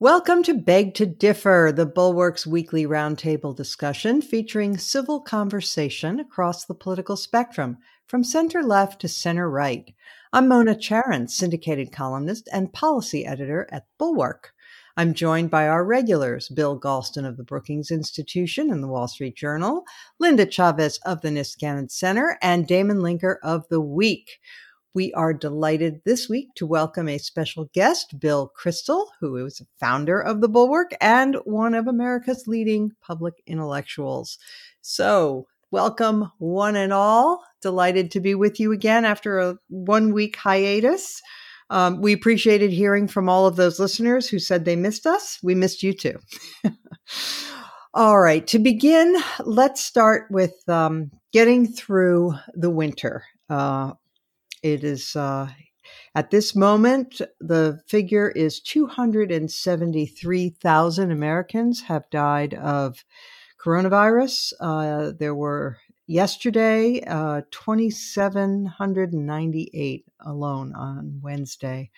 Welcome to Beg to Differ, the Bulwark's weekly roundtable discussion featuring civil conversation across the political spectrum, from center left to center right. I'm Mona Charen, syndicated columnist and policy editor at Bulwark. I'm joined by our regulars, Bill Galston of the Brookings Institution and the Wall Street Journal, Linda Chavez of the Niskanen Center, and Damon Linker of The Week. We are delighted this week to welcome a special guest, Bill Kristol, who is a founder of the Bulwark and one of America's leading public intellectuals. So, welcome one and all. Delighted to be with you again after a one week hiatus. Um, we appreciated hearing from all of those listeners who said they missed us. We missed you too. all right, to begin, let's start with um, getting through the winter. Uh, it is uh, at this moment the figure is 273,000 Americans have died of coronavirus. Uh, there were yesterday uh, 2,798 alone on Wednesday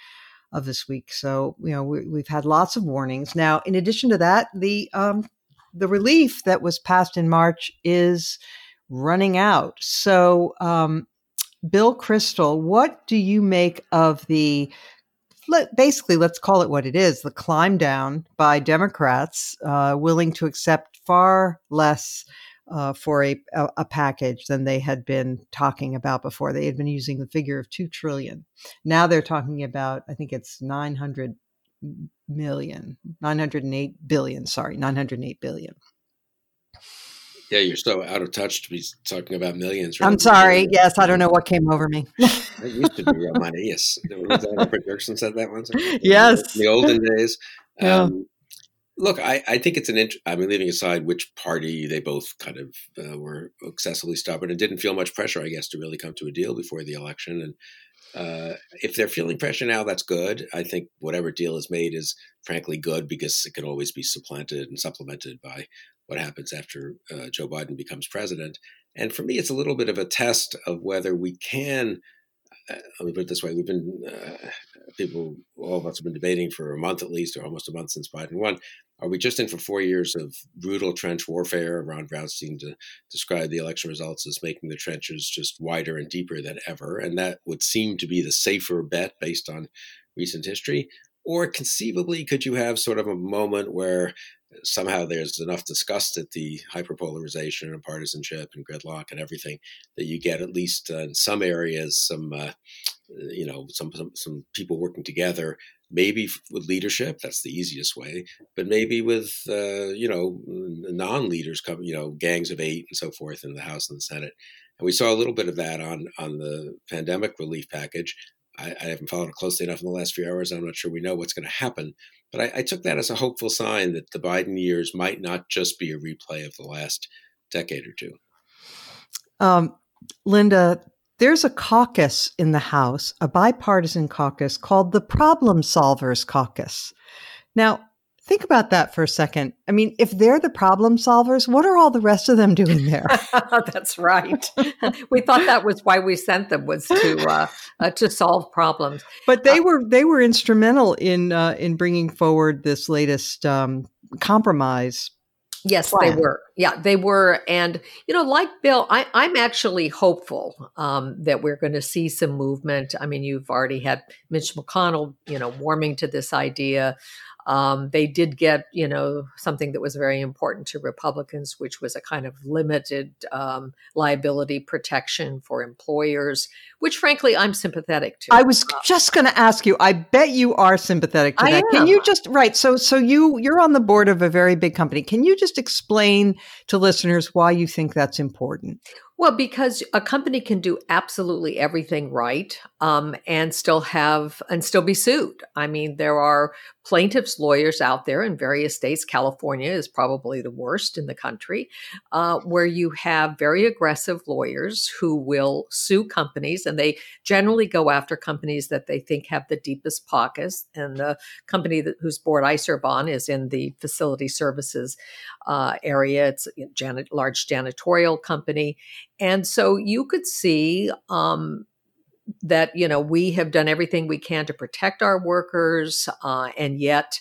of this week. So you know we, have had lots of warnings. Now, in addition to that, the um, the relief that was passed in March is running out. So um, Bill Kristol, what do you make of the basically, let's call it what it is the climb down by Democrats uh, willing to accept far less uh, for a, a, package than they had been talking about before. They had been using the figure of 2 trillion. Now they're talking about, I think it's 900 million, 908 billion, sorry, 908 billion. Yeah, you're so out of touch to be talking about millions. Right? I'm sorry. Yes, I don't know what came over me. it used to be real money. Yes, Dirksen said that once. Yes, in the olden days. Yeah. Um, look, I, I, think it's an. Int- I mean, leaving aside which party they both kind of uh, were excessively stubborn and didn't feel much pressure, I guess, to really come to a deal before the election. And uh, if they're feeling pressure now, that's good. I think whatever deal is made is frankly good because it can always be supplanted and supplemented by what happens after uh, Joe Biden becomes president. And for me, it's a little bit of a test of whether we can. Uh, let me put it this way: We've been uh, people, all of us have been debating for a month at least, or almost a month since Biden won. Are we just in for four years of brutal trench warfare? Ron Brown seemed to describe the election results as making the trenches just wider and deeper than ever, and that would seem to be the safer bet based on recent history. Or conceivably, could you have sort of a moment where somehow there's enough disgust at the hyperpolarization and partisanship and gridlock and everything that you get at least uh, in some areas some uh, you know some, some, some people working together maybe with leadership that's the easiest way but maybe with uh, you know non-leaders come you know gangs of eight and so forth in the house and the senate. And we saw a little bit of that on on the pandemic relief package. I, I haven't followed it closely enough in the last few hours i'm not sure we know what's going to happen but I, I, took that as a hopeful sign that the Biden years might not just be a replay of the last decade or two. Um, Linda, there's a caucus in the House, a bipartisan caucus called the Problem Solvers Caucus. Now, Think about that for a second. I mean, if they're the problem solvers, what are all the rest of them doing there? That's right. we thought that was why we sent them was to uh, uh, to solve problems. But they uh, were they were instrumental in uh, in bringing forward this latest um, compromise. Yes, plan. they were. Yeah, they were. And, you know, like Bill, I, am actually hopeful um, that we're going to see some movement. I mean, you've already had Mitch McConnell, you know, warming to this idea. Um, they did get, you know, something that was very important to Republicans, which was a kind of limited um, liability protection for employers, which frankly I'm sympathetic to. I was uh, just going to ask you. I bet you are sympathetic to I that. Am. Can you just right? So, so you you're on the board of a very big company. Can you just explain to listeners why you think that's important? Well, because a company can do absolutely everything right um, and still have and still be sued. I mean, there are plaintiffs' lawyers out there in various states. California is probably the worst in the country, uh, where you have very aggressive lawyers who will sue companies, and they generally go after companies that they think have the deepest pockets. And the company that, whose board I serve on is in the facility services uh, area. It's a janit- large janitorial company and so you could see um, that, you know, we have done everything we can to protect our workers, uh, and yet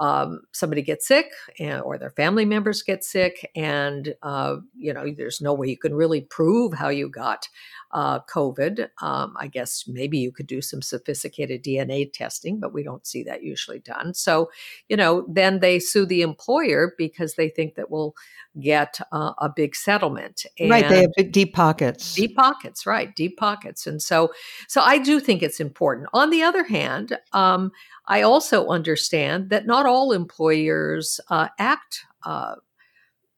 um, somebody gets sick and, or their family members get sick, and uh, you know there's no way you can really prove how you got uh, COVID. Um, I guess maybe you could do some sophisticated DNA testing, but we don't see that usually done. So, you know, then they sue the employer because they think that we'll get uh, a big settlement. And right, they have deep pockets. Deep pockets, right? Deep pockets, and so, so I do think it's important. On the other hand, um, I also understand that not all employers uh, act uh,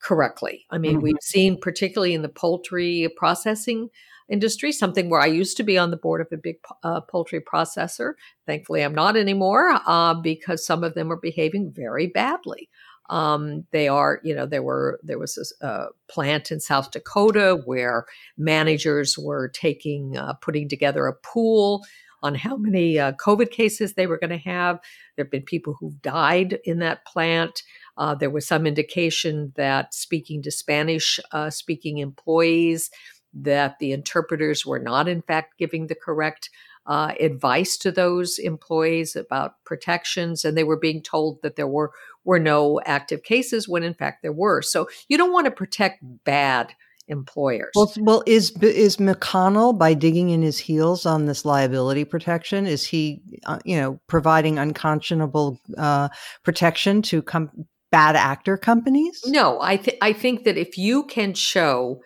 correctly. I mean, mm-hmm. we've seen, particularly in the poultry processing industry, something where I used to be on the board of a big uh, poultry processor. Thankfully, I'm not anymore uh, because some of them are behaving very badly. Um, they are, you know, there were there was a, a, plant in South Dakota where managers were taking, uh, putting together a pool on how many uh, COVID cases they were going to have. There have been people who've died in that plant. Uh, there was some indication that speaking to Spanish uh, speaking employees that the interpreters were not, in fact, giving the correct uh, advice to those employees about protections, and they were being told that there were were no active cases when, in fact, there were. So you don't want to protect bad employers. Well, well, is is McConnell by digging in his heels on this liability protection? Is he, uh, you know, providing unconscionable uh, protection to com- bad actor companies? No, I th- I think that if you can show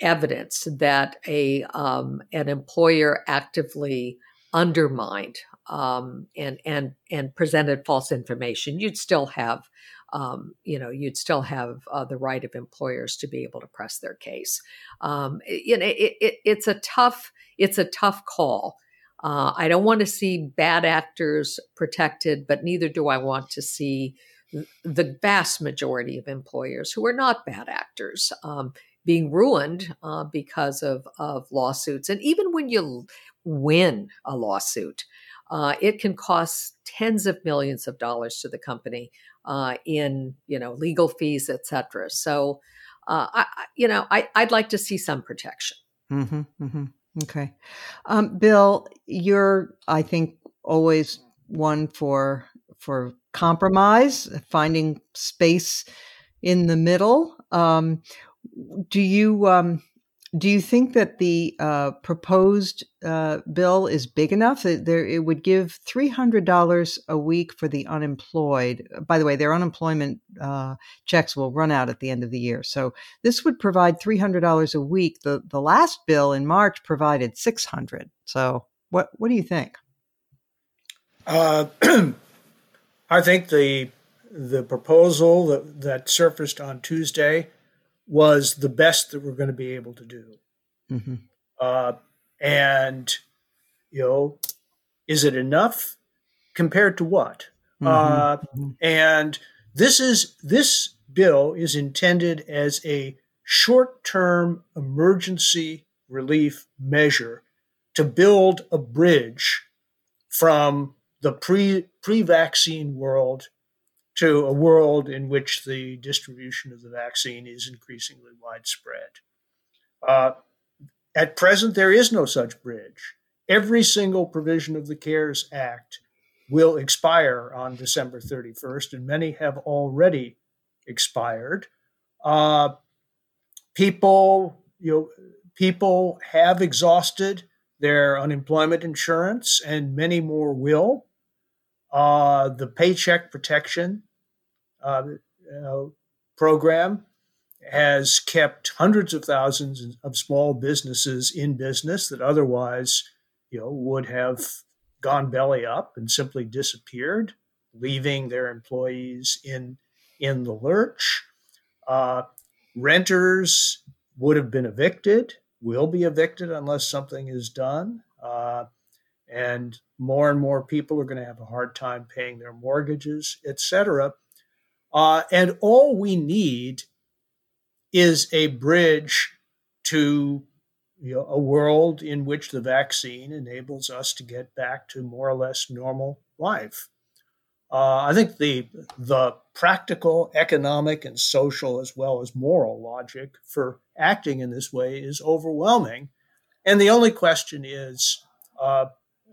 evidence that a um, an employer actively undermined um, and and and presented false information, you'd still have um, you know you'd still have uh, the right of employers to be able to press their case. Um, you know, it, it, it's a tough it's a tough call. Uh, I don't want to see bad actors protected, but neither do I want to see the vast majority of employers who are not bad actors um, being ruined uh, because of, of lawsuits. And even when you win a lawsuit, uh, it can cost tens of millions of dollars to the company uh, in you know legal fees, etc. So, uh, I, you know, I, would like to see some protection. Mm-hmm, mm-hmm. Okay, um, Bill, you're I think always one for for compromise, finding space in the middle. Um, do you um, do you think that the uh, proposed uh, bill is big enough? That there, it would give three hundred dollars a week for the unemployed. By the way, their unemployment uh, checks will run out at the end of the year, so this would provide three hundred dollars a week. the The last bill in March provided six hundred. So, what what do you think? Uh, I think the the proposal that, that surfaced on Tuesday was the best that we're going to be able to do. Mm-hmm. Uh, and, you know, is it enough compared to what? Mm-hmm. Uh, mm-hmm. and this is this bill is intended as a short-term emergency relief measure to build a bridge from the pre pre-vaccine world to a world in which the distribution of the vaccine is increasingly widespread. Uh, at present, there is no such bridge. Every single provision of the CARES Act will expire on December 31st, and many have already expired. Uh, people, you know, people have exhausted their unemployment insurance, and many more will. Uh, the paycheck protection uh, program has kept hundreds of thousands of small businesses in business that otherwise, you know, would have gone belly up and simply disappeared, leaving their employees in in the lurch. Uh, renters would have been evicted, will be evicted unless something is done. Uh, and more and more people are going to have a hard time paying their mortgages, etc. Uh, and all we need is a bridge to you know, a world in which the vaccine enables us to get back to more or less normal life. Uh, I think the the practical, economic, and social, as well as moral logic for acting in this way is overwhelming, and the only question is, uh,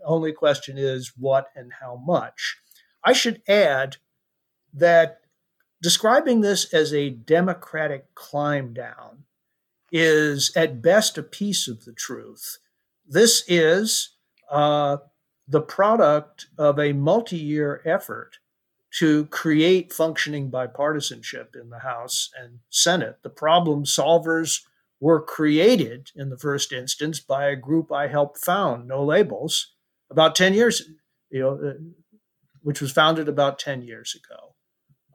only question is what and how much. I should add that describing this as a democratic climb down is at best a piece of the truth. This is uh, the product of a multi year effort to create functioning bipartisanship in the House and Senate. The problem solvers were created in the first instance by a group I helped found, No Labels, about 10 years, you know, uh, which was founded about 10 years ago.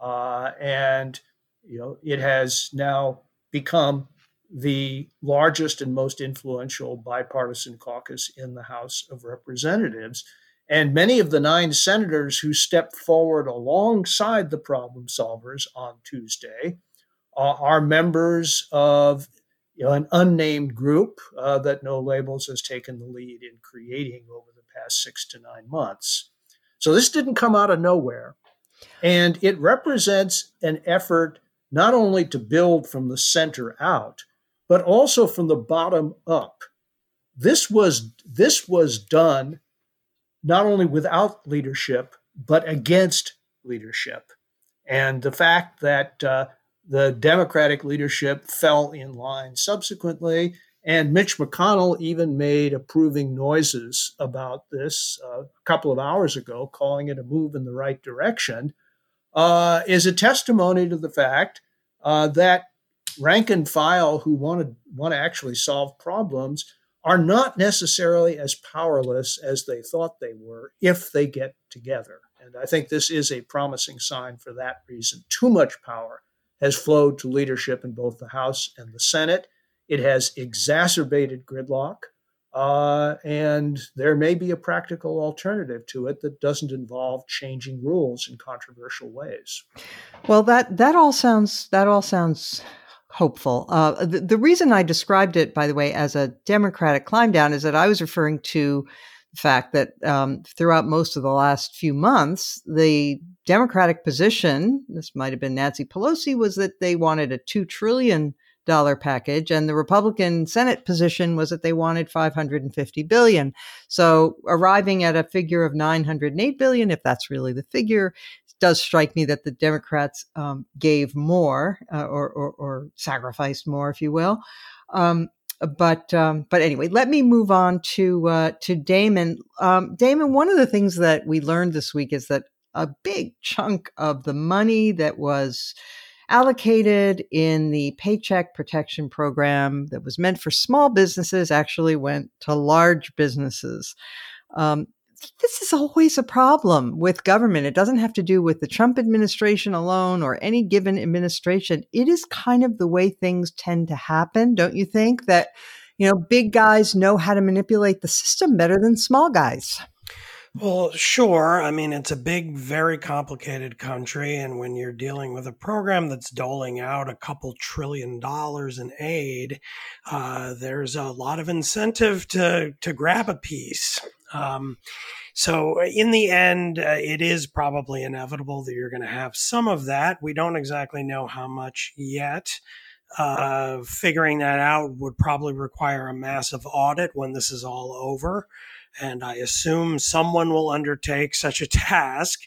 Uh, and, you know, it has now become the largest and most influential bipartisan caucus in the House of Representatives. And many of the nine senators who stepped forward alongside the problem solvers on Tuesday uh, are members of you know, an unnamed group uh, that No Labels has taken the lead in creating over the past six to nine months. So this didn't come out of nowhere. And it represents an effort not only to build from the center out, but also from the bottom up. This was this was done not only without leadership but against leadership, and the fact that uh, the Democratic leadership fell in line subsequently, and Mitch McConnell even made approving noises about this uh, a couple of hours ago, calling it a move in the right direction, uh, is a testimony to the fact uh, that rank and file who want to want to actually solve problems are not necessarily as powerless as they thought they were if they get together. And I think this is a promising sign for that reason. Too much power has flowed to leadership in both the House and the Senate. It has exacerbated gridlock. Uh, and there may be a practical alternative to it that doesn't involve changing rules in controversial ways. Well, that that all sounds that all sounds hopeful. Uh, the, the, reason I described it, by the way, as a Democratic climb down is that I was referring to the fact that um, throughout most of the last few months, the Democratic position, this might have been Nancy Pelosi, was that they wanted a $2 trillion package and the republican senate position was that they wanted 550 billion so arriving at a figure of 908 billion if that's really the figure does strike me that the Democrats um, gave more uh, or, or, or, sacrificed more, if you will. Um, but um, but anyway, let me move on to uh, to Damon. Um, Damon, one of the things that we learned this week is that a big chunk of the money that was allocated in the Paycheck Protection Program that was meant for small businesses actually went to large businesses. Um, this is always a problem with government. It doesn't have to do with the Trump administration alone or any given administration. It is kind of the way things tend to happen, don't you think? That, you know, big guys know how to manipulate the system better than small guys. Well, sure. I mean, it's a big, very complicated country. And when you're dealing with a program that's doling out a couple trillion dollars in aid, uh, there's a lot of incentive to, to grab a piece. Um, so uh, in the end, uh, it is probably inevitable that you're going to have some of that. We don't exactly know how much yet. Uh, figuring that out would probably require a massive audit when this is all over. And I assume someone will undertake such a task.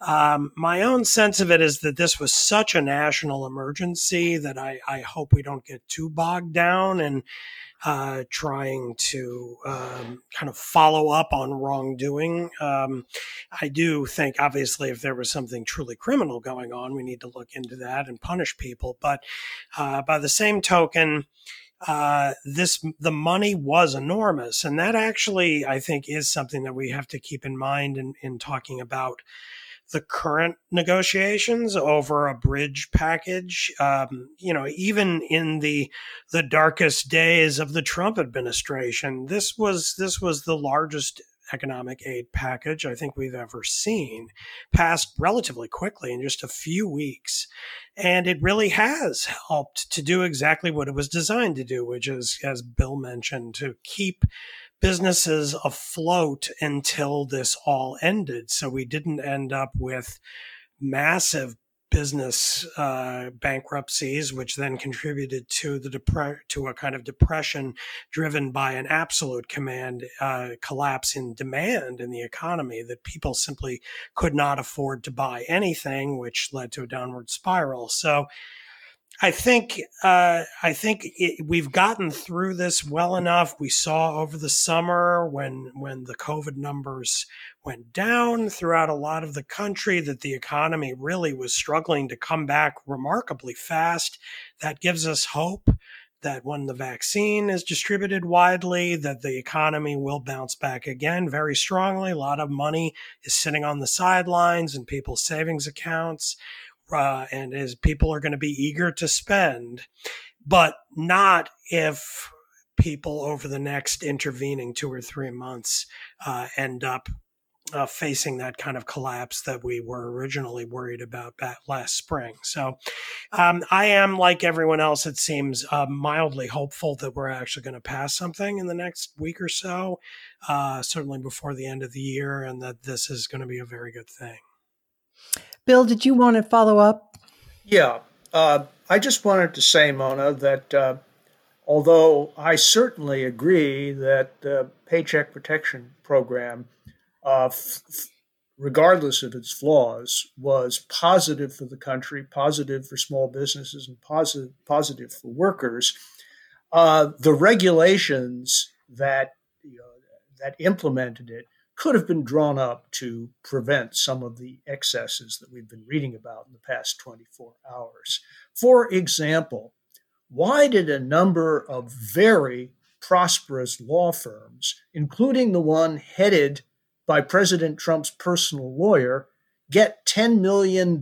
Um, my own sense of it is that this was such a national emergency that I, I hope we don't get too bogged down in uh, trying to um, kind of follow up on wrongdoing. Um, I do think, obviously, if there was something truly criminal going on, we need to look into that and punish people. But uh, by the same token, uh, this the money was enormous, and that actually I think is something that we have to keep in mind in, in talking about the current negotiations over a bridge package. Um, you know, even in the the darkest days of the Trump administration, this was this was the largest economic aid package I think we've ever seen, passed relatively quickly in just a few weeks. And it really has helped to do exactly what it was designed to do, which is, as Bill mentioned, to keep businesses afloat until this all ended. So we didn't end up with massive business uh, bankruptcies, which then contributed to the depre- to a kind of depression driven by an absolute command uh, collapse in demand in the economy that people simply could not afford to buy anything, which led to a downward spiral. So. I think uh, I think it, we've gotten through this well enough. We saw over the summer when when the COVID numbers went down throughout a lot of the country that the economy really was struggling to come back remarkably fast. That gives us hope that when the vaccine is distributed widely that the economy will bounce back again very strongly. A lot of money is sitting on the sidelines in people's savings accounts uh, and as people are going to be eager to spend, but not if people over the next intervening two or three months uh, end up uh, facing that kind of collapse that we were originally worried about last spring. So um, I am, like everyone else, it seems, uh, mildly hopeful that we're actually going to pass something in the next week or so, uh, certainly before the end of the year, and that this is going to be a very good thing. Bill, did you want to follow up? Yeah. Uh, I just wanted to say, Mona, that uh, although I certainly agree that the Paycheck Protection Program, uh, f- regardless of its flaws, was positive for the country, positive for small businesses, and positive, positive for workers, uh, the regulations that you know, that implemented it could have been drawn up to prevent some of the excesses that we've been reading about in the past 24 hours. For example, why did a number of very prosperous law firms, including the one headed by President Trump's personal lawyer, get $10 million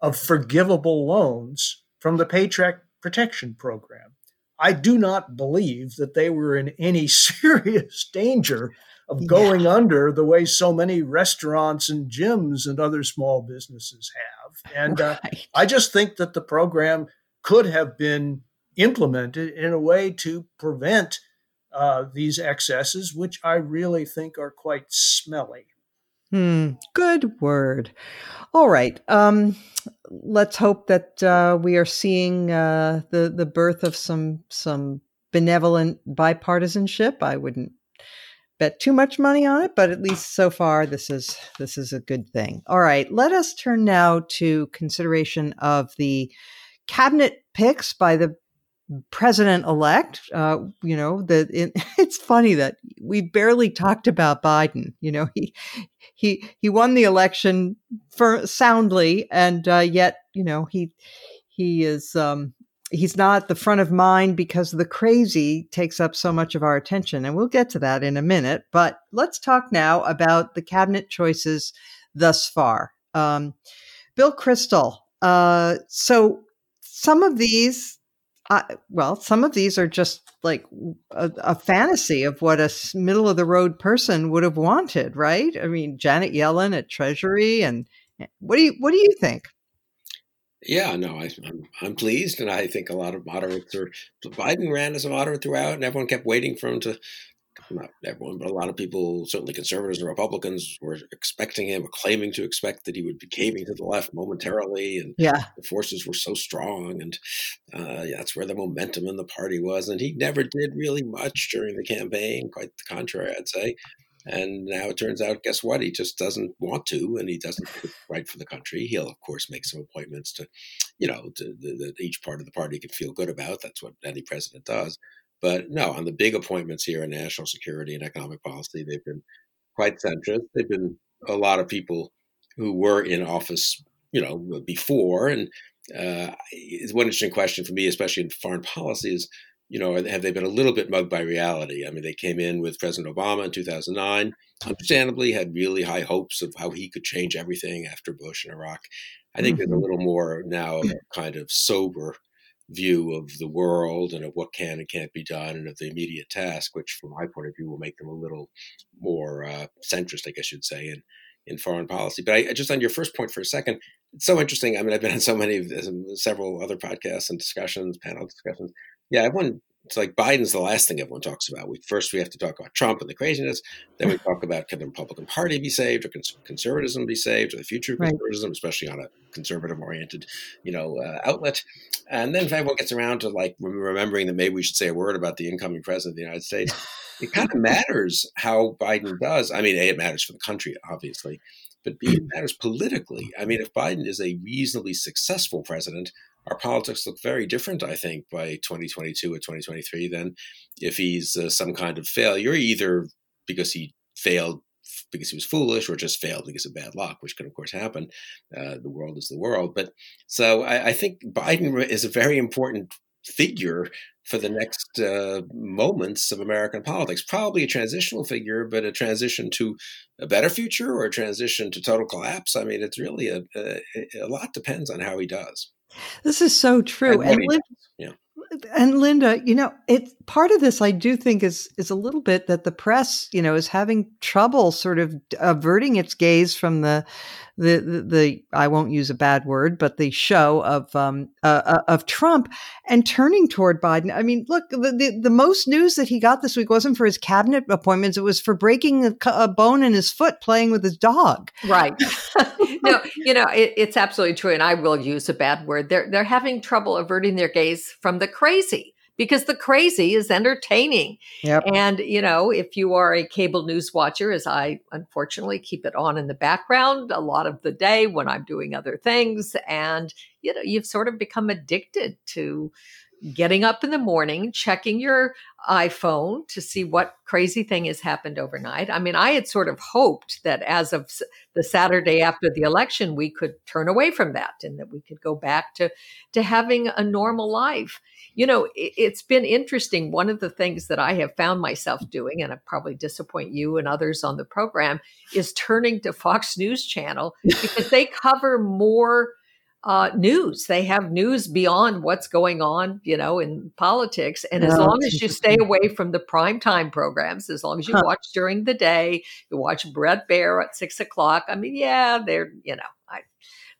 of forgivable loans from the Paycheck Protection Program? I do not believe that they were in any serious danger of going yeah. under the way so many restaurants and gyms and other small businesses have. And uh, right. uh, I just think that the program could have been implemented in a way to prevent uh, these excesses, which I really think are quite smelly. Hmm, good word. All right. Um, let's hope that uh, we are seeing uh, the the birth of some some benevolent bipartisanship. I wouldn't bet too much money on it, but at least so far this is this is a good thing. All right, let us turn now to consideration of the cabinet picks by the president elect. Uh, you know, the it, it's funny that we barely talked about Biden. You know, he he he won the election for soundly, and uh, yet you know he he is um, he's not the front of mind because the crazy takes up so much of our attention. And we'll get to that in a minute. But let's talk now about the cabinet choices thus far. Um, Bill Kristol. Uh, so some of these, uh, well, some of these are just like a, a fantasy of what a middle of the road person would have wanted, right? I mean, Janet Yellen at Treasury, and eh, what do you what do you think? Yeah, no, I, am I'm, I'm pleased, and I think a lot of moderates are. Biden ran as a moderate throughout, and everyone kept waiting for him to. Not everyone, but a lot of people, certainly conservatives and Republicans, were expecting him or claiming to expect that he would be caving to the left momentarily, and yeah, the forces were so strong, and uh, yeah, that's where the momentum in the party was. And he never did really much during the campaign. Quite the contrary, I'd say. And now it turns out, guess what? He just doesn't want to, and he doesn't right for the country. He'll, of course, make some appointments to, you know, that each part of the party can feel good about. That's what any president does. But no, on the big appointments here in national security and economic policy, they've been quite centrist. They've been a lot of people who were in office, you know, before. And uh, one interesting question for me, especially in foreign policy, is you know, have they been a little bit mugged by reality? I mean, they came in with President Obama in 2009, understandably had really high hopes of how he could change everything after Bush and Iraq. I think mm-hmm. there's a mm-hmm. little more now of a kind of sober view of the world and of what can and can't be done and of the immediate task, which from my point of view will make them a little more uh, centrist, I guess you'd say, in, in foreign policy. But I, just on your first point for a second, it's so interesting. I mean, I've been on so many, several other podcasts and discussions, panel discussions yeah, everyone it's like Biden's the last thing everyone talks about. We first we have to talk about Trump and the craziness. Then we talk about can the Republican Party be saved, or can conservatism be saved, or the future of conservatism, right. especially on a conservative-oriented, you know, uh, outlet. And then if everyone gets around to like remembering that maybe we should say a word about the incoming president of the United States, it kind of matters how Biden does. I mean, a it matters for the country, obviously, but b it matters politically. I mean, if Biden is a reasonably successful president, our politics look very different, I think, by 2022 or 2023 than if he's uh, some kind of failure, either because he failed because he was foolish or just failed because of bad luck, which can, of course, happen. Uh, the world is the world. But so I, I, think Biden is a very important figure for the next uh, moments of American politics. Probably a transitional figure, but a transition to a better future or a transition to total collapse. I mean, it's really a, a, a lot depends on how he does. This is so true. And, and yeah. And Linda, you know, it part of this I do think is is a little bit that the press, you know, is having trouble sort of averting its gaze from the the, the, the I won't use a bad word, but the show of um, uh, uh, of Trump and turning toward Biden. I mean, look, the, the, the most news that he got this week wasn't for his cabinet appointments; it was for breaking a, a bone in his foot playing with his dog. Right. no, you know, it, it's absolutely true, and I will use a bad word. They're they're having trouble averting their gaze from the crazy because the crazy is entertaining. Yep. And, you know, if you are a cable news watcher, as I unfortunately keep it on in the background a lot of the day when I'm doing other things, and, you know, you've sort of become addicted to getting up in the morning, checking your iPhone to see what crazy thing has happened overnight. I mean, I had sort of hoped that as of the Saturday after the election, we could turn away from that and that we could go back to, to having a normal life. You know, it, has been interesting. One of the things that I have found myself doing, and I probably disappoint you and others on the program, is turning to Fox News Channel because they cover more uh, news. They have news beyond what's going on, you know, in politics. And as long as you stay away from the primetime programs, as long as you huh. watch during the day, you watch Bret Baier at six o'clock. I mean, yeah, they're, you know, I,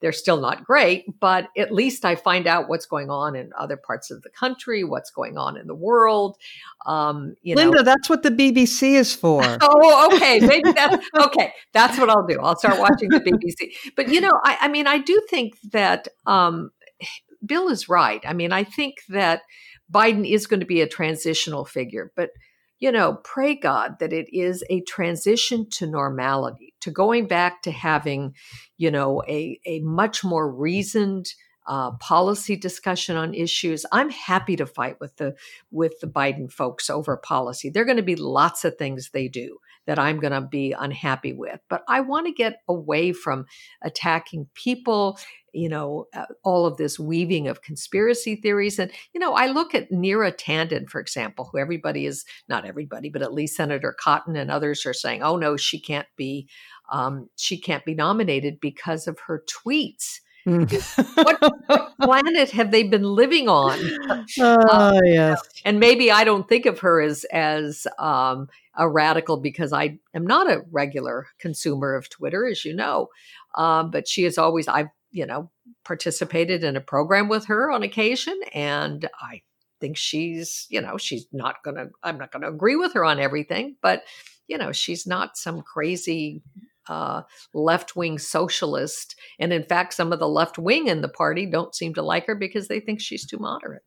they're still not great, but at least I find out what's going on in other parts of the country, what's going on in the world. Um, you Linda, know. that's what the BBC is for. oh, okay. Maybe that's okay. That's what I'll do. I'll start watching the BBC. But you know, I, I mean, I do think that um, Bill is right. I mean, I think that Biden is going to be a transitional figure, but you know, pray God that it is a transition to normality, to going back to having, you know, a, a much more reasoned uh, policy discussion on issues. I'm happy to fight with the with the Biden folks over policy. There are going to be lots of things they do that I'm going to be unhappy with, but I want to get away from attacking people you know, uh, all of this weaving of conspiracy theories. And, you know, I look at Neera Tanden, for example, who everybody is, not everybody, but at least Senator Cotton and others are saying, oh, no, she can't be, um, she can't be nominated because of her tweets. What, what, planet have they been living on? Oh, yes. And maybe I don't think of her as as um, a radical because I am not a regular consumer of Twitter, as you know. Um, but she is always I've you know, participated in a program with her on occasion. And I think she's, you know, she's not to, I'm not going to agree with her on everything, but, you know, she's not some crazy uh, left wing socialist. And in fact, some of the left wing in the party don't seem to like her because they think she's too moderate.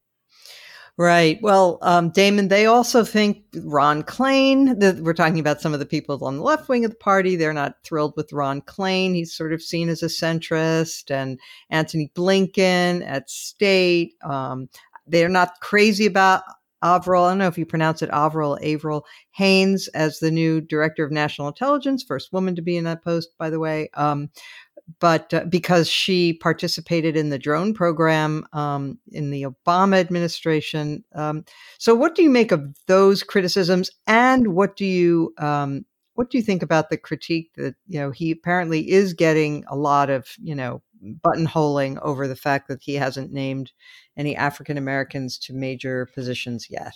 Right. Well, um, Damon, they also think Ron Klain, we're talking about some of the people on the left wing of the party. They're not thrilled with Ron Klain. He's sort of seen as a centrist and Anthony Blinken at state. Um, they're not crazy about Avril. I don't know if you pronounce it Avril, Avril Haines as the new director of national intelligence, first woman to be in that post, by the way. Um, but uh, because she participated in the drone program um, in the Obama administration. Um, so, what do you make of those criticisms, and what do you um, what do you think about the critique that you know he apparently is getting a lot of you know buttonholing over the fact that he hasn't named any African Americans to major positions yet?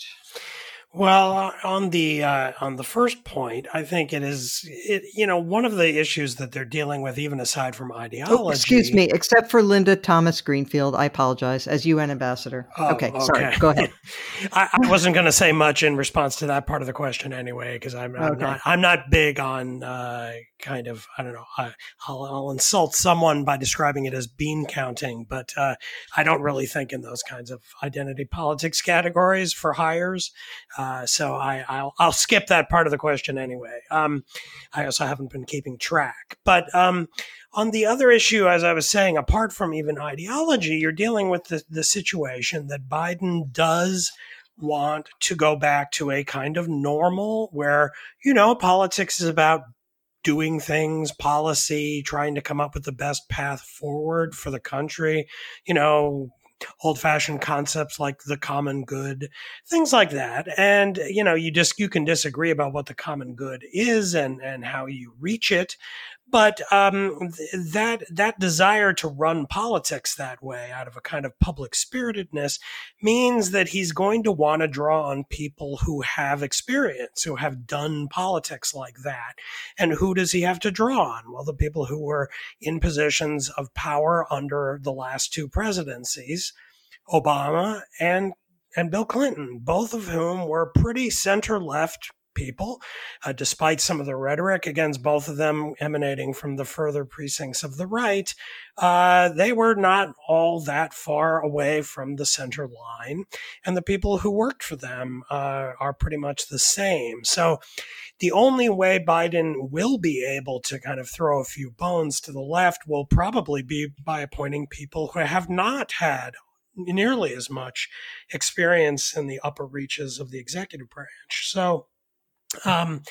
Well, on the uh, on the first point, I think it is it, you know one of the issues that they're dealing with, even aside from ideology. Oh, excuse me, except for Linda Thomas Greenfield, I apologize as UN ambassador. Oh, okay, okay, sorry, go ahead. I, I, wasn't going to say much in response to that part of the question anyway, because I'm, I'm okay. not I'm not big on uh, kind of I don't know I, will I'll insult someone by describing it as bean counting, but uh, I don't really think in those kinds of identity politics categories for hires. Uh, so I, will I'll skip that part of the question anyway. Um, I also haven't been keeping track. But um, on the other issue, as I was saying, apart from even ideology, you're dealing with the, the situation that Biden does want to go back to a kind of normal where, you know, politics is about doing things, policy, trying to come up with the best path forward for the country, you know, old fashioned concepts like the common good, things like that. And, you know, you just, you can disagree about what the common good is and, and how you reach it. But um, that that desire to run politics that way, out of a kind of public spiritedness, means that he's going to want to draw on people who have experience, who have done politics like that. And who does he have to draw on? Well, the people who were in positions of power under the last two presidencies, Obama and and Bill Clinton, both of whom were pretty center left people, uh, despite some of the rhetoric against both of them emanating from the further precincts of the right. Uh, they were not all that far away from the center line, and the people who worked for them uh, are pretty much the same. So, the only way Biden will be able to kind of throw a few bones to the left will probably be by appointing people who have not had nearly as much experience in the upper reaches of the executive branch. So, um,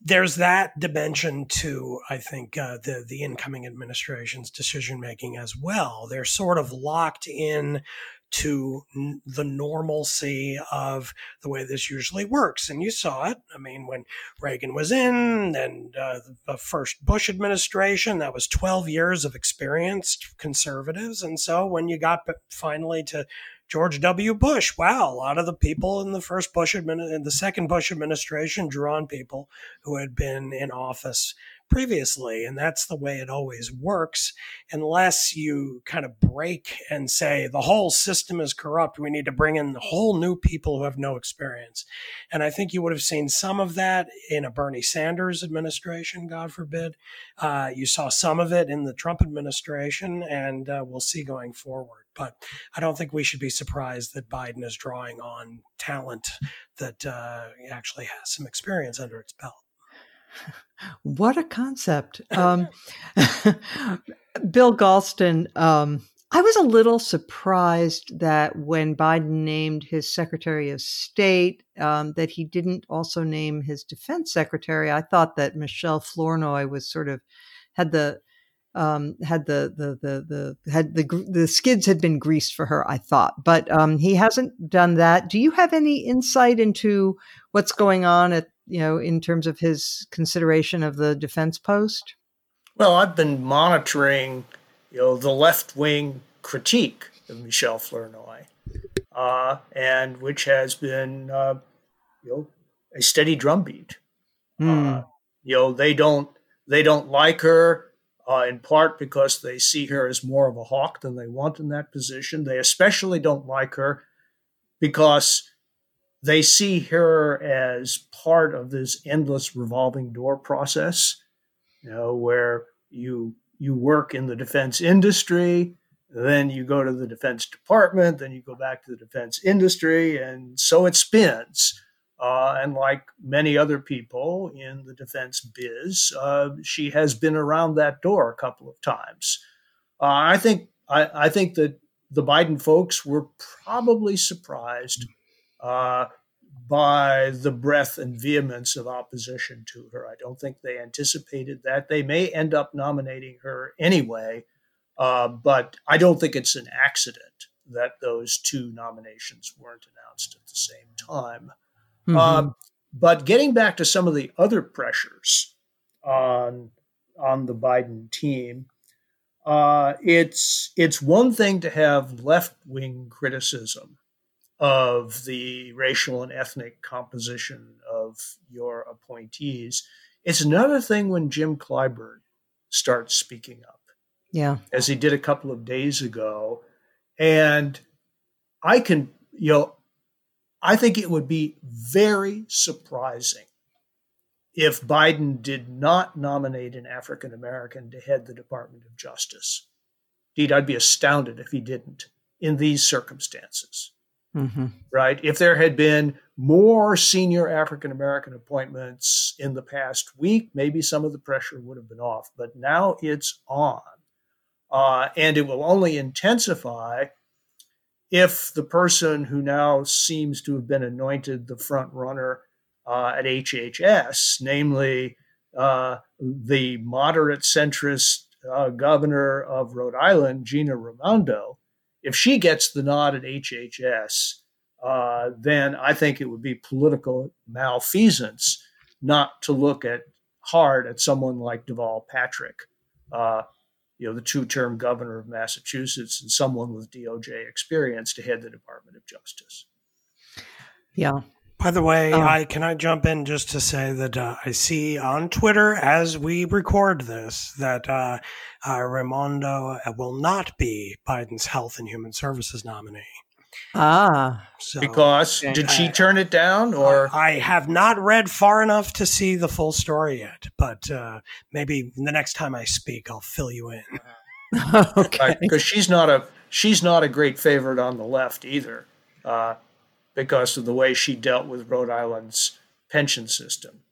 there's that dimension to, I think, uh, the the incoming administration's decision making as well. They're sort of locked in to the normalcy of the way this usually works. And you saw it. I mean, when Reagan was in, and uh, the first Bush administration, that was 12 years of experienced conservatives. And so when you got finally to George W. Bush. Wow, a lot of the people in the first Bush admin- in the second Bush administration drew on people who had been in office previously. And that's the way it always works, unless you kind of break and say the whole system is corrupt. We need to bring in the whole new people who have no experience. And I think you would have seen some of that in a Bernie Sanders administration, God forbid. Uh, you saw some of it in the Trump administration, and uh, we'll see going forward. But I don't think we should be surprised that Biden is drawing on talent that uh, actually has some experience under its belt. What a concept. Um, Bill Galston, um, I was a little surprised that when Biden named his Secretary of State, um, that he didn't also name his Defense Secretary. I thought that Michelle Flournoy was sort of had the um, had the, the the the had the the skids had been greased for her. I thought, but um, he hasn't done that. Do you have any insight into what's going on at you know, in terms of his consideration of the defense post? Well, I've been monitoring, you know, the left wing critique of Michelle Flournoy, uh, and which has been, uh, you know, a steady drumbeat. Mm. Uh, you know, they don't they don't like her uh, in part because they see her as more of a hawk than they want in that position. They especially don't like her because they see her as part of this endless revolving door process, you know, where you you work in the defense industry, then you go to the defense department, then you go back to the defense industry, and so it spins. Uh, and like many other people in the defense biz, uh, she has been around that door a couple of times. Uh, I think I, I, think that the Biden folks were probably surprised uh, by the breadth and vehemence of opposition to her. I don't think they anticipated that. They may end up nominating her anyway, uh, but I don't think it's an accident that those two nominations weren't announced at the same time. Mm-hmm. Um, but getting back to some of the other pressures on on the Biden team, uh, it's it's one thing to have left wing criticism of the racial and ethnic composition of your appointees. It's another thing when Jim Clyburn starts speaking up. Yeah. As he did a couple of days ago. And I can, you know, I think it would be very surprising if Biden did not nominate an African American to head the Department of Justice. Indeed, I'd be astounded if he didn't in these circumstances. Mm-hmm. Right? If there had been more senior African American appointments in the past week, maybe some of the pressure would have been off. But now it's on. Uh, and it will only intensify if the person who now seems to have been anointed the front runner uh, at HHS, namely uh, the moderate centrist uh, governor of Rhode Island, Gina Raimondo, if she gets the nod at HHS, uh, then I think it would be political malfeasance not to look at hard at someone like Deval Patrick, uh, you know, the two-term governor of Massachusetts and someone with DOJ experience to head the Department of Justice. Yeah. By the way, oh. I can I jump in just to say that uh, I see on Twitter as we record this that uh, uh, Raimondo will not be Biden's Health and Human Services nominee. Ah, so, because did she turn it down, or I have not read far enough to see the full story yet. But uh, maybe the next time I speak, I'll fill you in. okay, because she's not a she's not a great favorite on the left either, uh, because of the way she dealt with Rhode Island's pension system,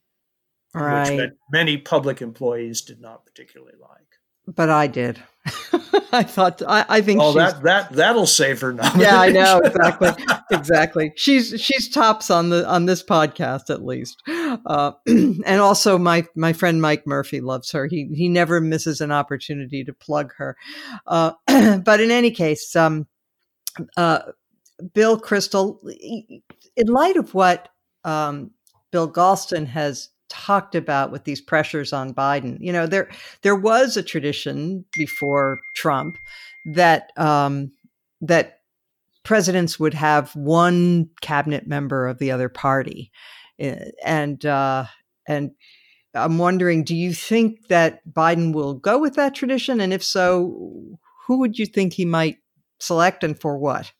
right. which many public employees did not particularly like but I did. I thought I, I think. Oh, that that that'll save her now. yeah, I know exactly, exactly. She's she's tops on the on this podcast at least, uh, and also my my friend Mike Murphy loves her. He he never misses an opportunity to plug her. Uh, but in any case, um, uh, Bill Kristol, in light of what um, Bill Galston has talked about with these pressures on Biden. You know, there there was a tradition before Trump that um, that presidents would have one cabinet member of the other party, eh, and uh, and I'm wondering, do you think that Biden will go with that tradition, and if so, who would you think he might select, and for what?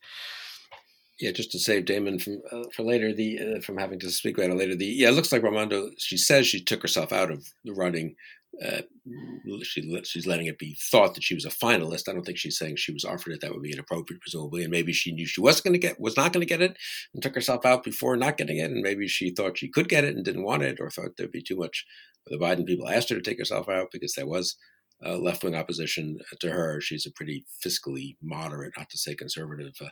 Yeah, just to save Damon from uh, for later, the uh, from having to speak about it later. The yeah, it looks like Raimondo. She says she took herself out of the running. Uh, she she's letting it be thought that she was a finalist. I don't think she's saying she was offered it. That would be inappropriate, presumably, and maybe she knew she wasn't going to get was not going to get it, and took herself out before not getting it, and maybe she thought she could get it and didn't want it, or thought there'd be too much. The Biden people asked her to take herself out because there was uh, left wing opposition to her. She's a pretty fiscally moderate, not to say conservative uh,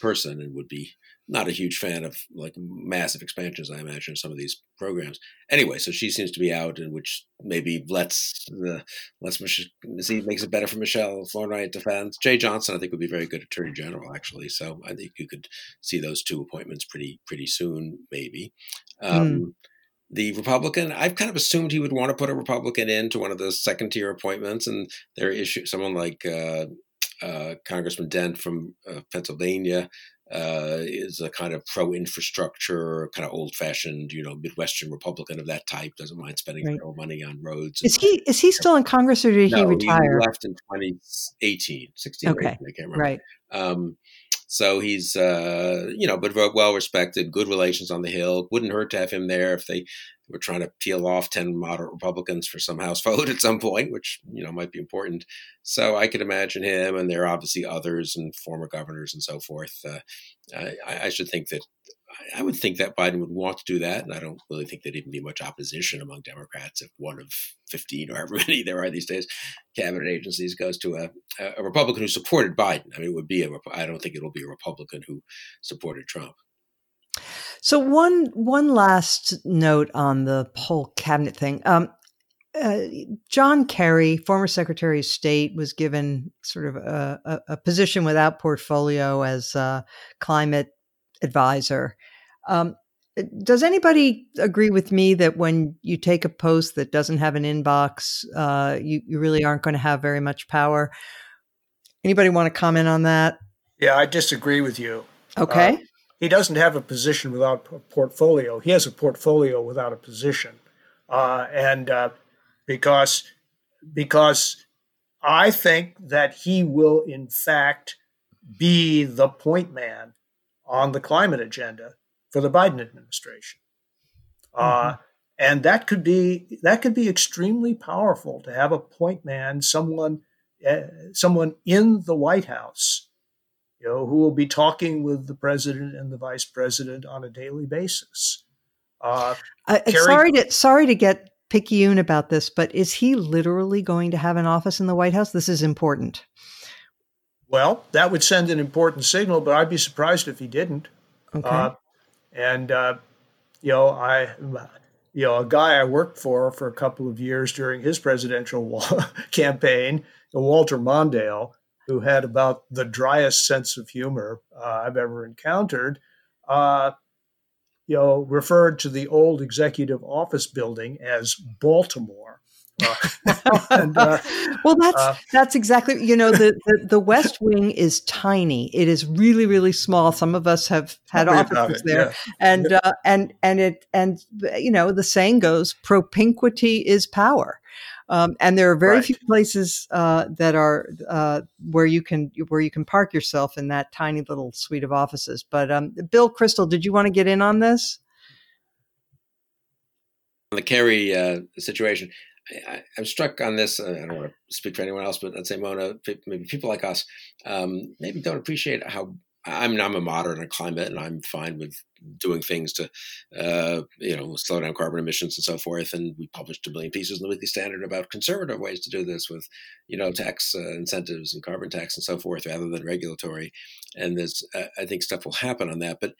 person and would be not a huge fan of like massive expansions, I imagine, of some of these programs. Anyway, so she seems to be out, and which maybe lets the lets Mich- see makes it better for Michelle Flournoy defense. Jeh Johnson, I think, would be very good Attorney General, actually. So I think you could see those two appointments pretty pretty soon, maybe. Um, mm. The Republican, I've kind of assumed he would want to put a Republican into one of the second tier appointments, and their issue, someone like uh, uh, Congressman Dent from uh, Pennsylvania uh, is a kind of pro-infrastructure, kind of old-fashioned, you know, Midwestern Republican of that type. Doesn't mind spending right. real money on roads. Is he is he still in Congress or did no, he retire? He left in 2018, 16, okay. 18, I can't remember. Right. Um, so he's, uh, you know, but well respected, good relations on the Hill. Wouldn't hurt to have him there if they were trying to peel off 10 moderate Republicans for some House vote at some point, which, you know, might be important. So I could imagine him, and there are obviously others and former governors and so forth. Uh, I, I, should think that I would think that Biden would want to do that, and I don't really think there'd even be much opposition among Democrats if one of 15 or however many there are these days cabinet agencies goes to a, a Republican who supported Biden. I mean, it would be a I don't think it'll be a Republican who supported Trump. So one one last note on the whole cabinet thing. Um, uh, John Kerry, former Secretary of State, was given sort of a, a, a position without portfolio as climate advisor. Um, does anybody agree with me that when you take a post that doesn't have an inbox, uh, you, you really aren't going to have very much power? Anybody want to comment on that? Yeah, I disagree with you. Okay. Uh, he doesn't have a position without a portfolio. He has a portfolio without a position, uh, and uh, because because I think that he will in fact be the point man on the climate agenda for the Biden administration. Uh, mm-hmm. Uh, and that could be that could be extremely powerful to have a point man, someone uh, someone in the White House, you know, who will be talking with the president and the vice president on a daily basis. Uh, uh, Kerry- sorry to sorry to get picayune about this, but is he literally going to have an office in the White House? This is important. Well, that would send an important signal, but I'd be surprised if he didn't. Okay. Uh, and uh, you know, I you know, a guy I worked for for a couple of years during his presidential campaign, Walter Mondale, who had about the driest sense of humor uh, I've ever encountered, uh, you know, referred to the old executive office building as Baltimore. and, uh, well, that's uh, that's exactly you know the, the, the West Wing is tiny. It is really really small. Some of us have had offices there, yeah. and yeah. Uh, and and it and you know the saying goes, propinquity is power. Um, and there are very right. few places uh, that are uh, where you can where you can park yourself in that tiny little suite of offices. But um, Bill Kristol, did you want to get in on this? The Kerry uh, situation, I, am struck on this. Uh, I don't want to speak for anyone else, but let's say Mona, maybe people like us, um, maybe don't appreciate how. I'm I'm a moderate on climate, and I'm fine with doing things to, uh, you know, slow down carbon emissions and so forth. And we published a million pieces in the Weekly Standard about conservative ways to do this with, you know, tax uh, incentives and carbon tax and so forth, rather than regulatory. And there's, uh, I think, stuff will happen on that. But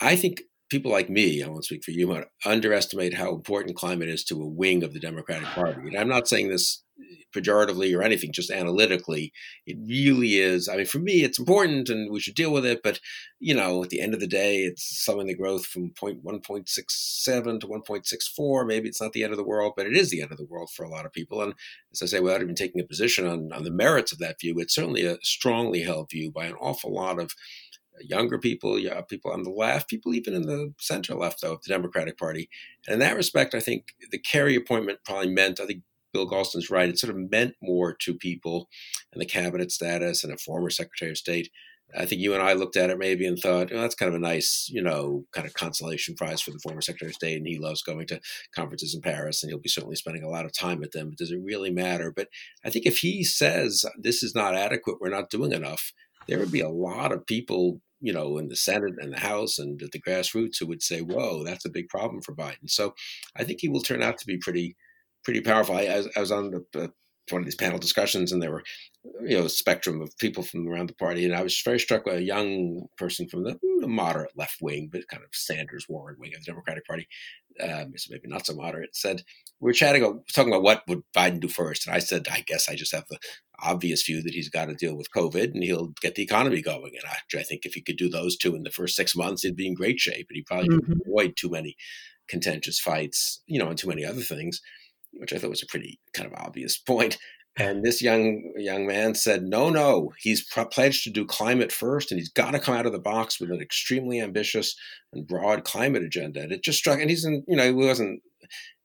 I think people like me, I won't speak for you, but underestimate how important climate is to a wing of the Democratic Party. And I'm not saying this pejoratively or anything, just analytically. It really is. I mean, for me, it's important and we should deal with it. But, you know, at the end of the day, it's slowing the growth from 1.67 to 1.64. Maybe it's not the end of the world, but it is the end of the world for a lot of people. And as I say, without even taking a position on, on the merits of that view, it's certainly a strongly held view by an awful lot of younger people, yeah, people on the left, people even in the center left though, of the Democratic Party. And in that respect, I think the Kerry appointment probably meant, I think Bill Galston's right, it sort of meant more to people and the cabinet status and a former Secretary of State. I think you and I looked at it maybe and thought, oh, that's kind of a nice, you know, kind of consolation prize for the former Secretary of State. And he loves going to conferences in Paris and he'll be certainly spending a lot of time at them. But does it really matter? But I think if he says this is not adequate, we're not doing enough, there would be a lot of people you know, in the Senate and the House and at the grassroots who would say, "Whoa, that's a big problem for Biden." So, I think he will turn out to be pretty, pretty powerful. I, I, I was on the, uh, one of these panel discussions, and there were, you know, a spectrum of people from around the party, and I was very struck by a young person from the moderate left wing, but kind of Sanders Warren wing of the Democratic Party, um, maybe not so moderate, said we were chatting, talking about what would Biden do first, and I said, I guess I just have the obvious view that he's got to deal with COVID and he'll get the economy going. And actually, I think if he could do those two in the first six months, he'd be in great shape. And he probably mm-hmm. avoid too many contentious fights, you know, and too many other things, which I thought was a pretty kind of obvious point. And this young young man said, "No, no, he's pledged to do climate first, and he's got to come out of the box with an extremely ambitious and broad climate agenda." And it just struck, and he's in, you know, he wasn't.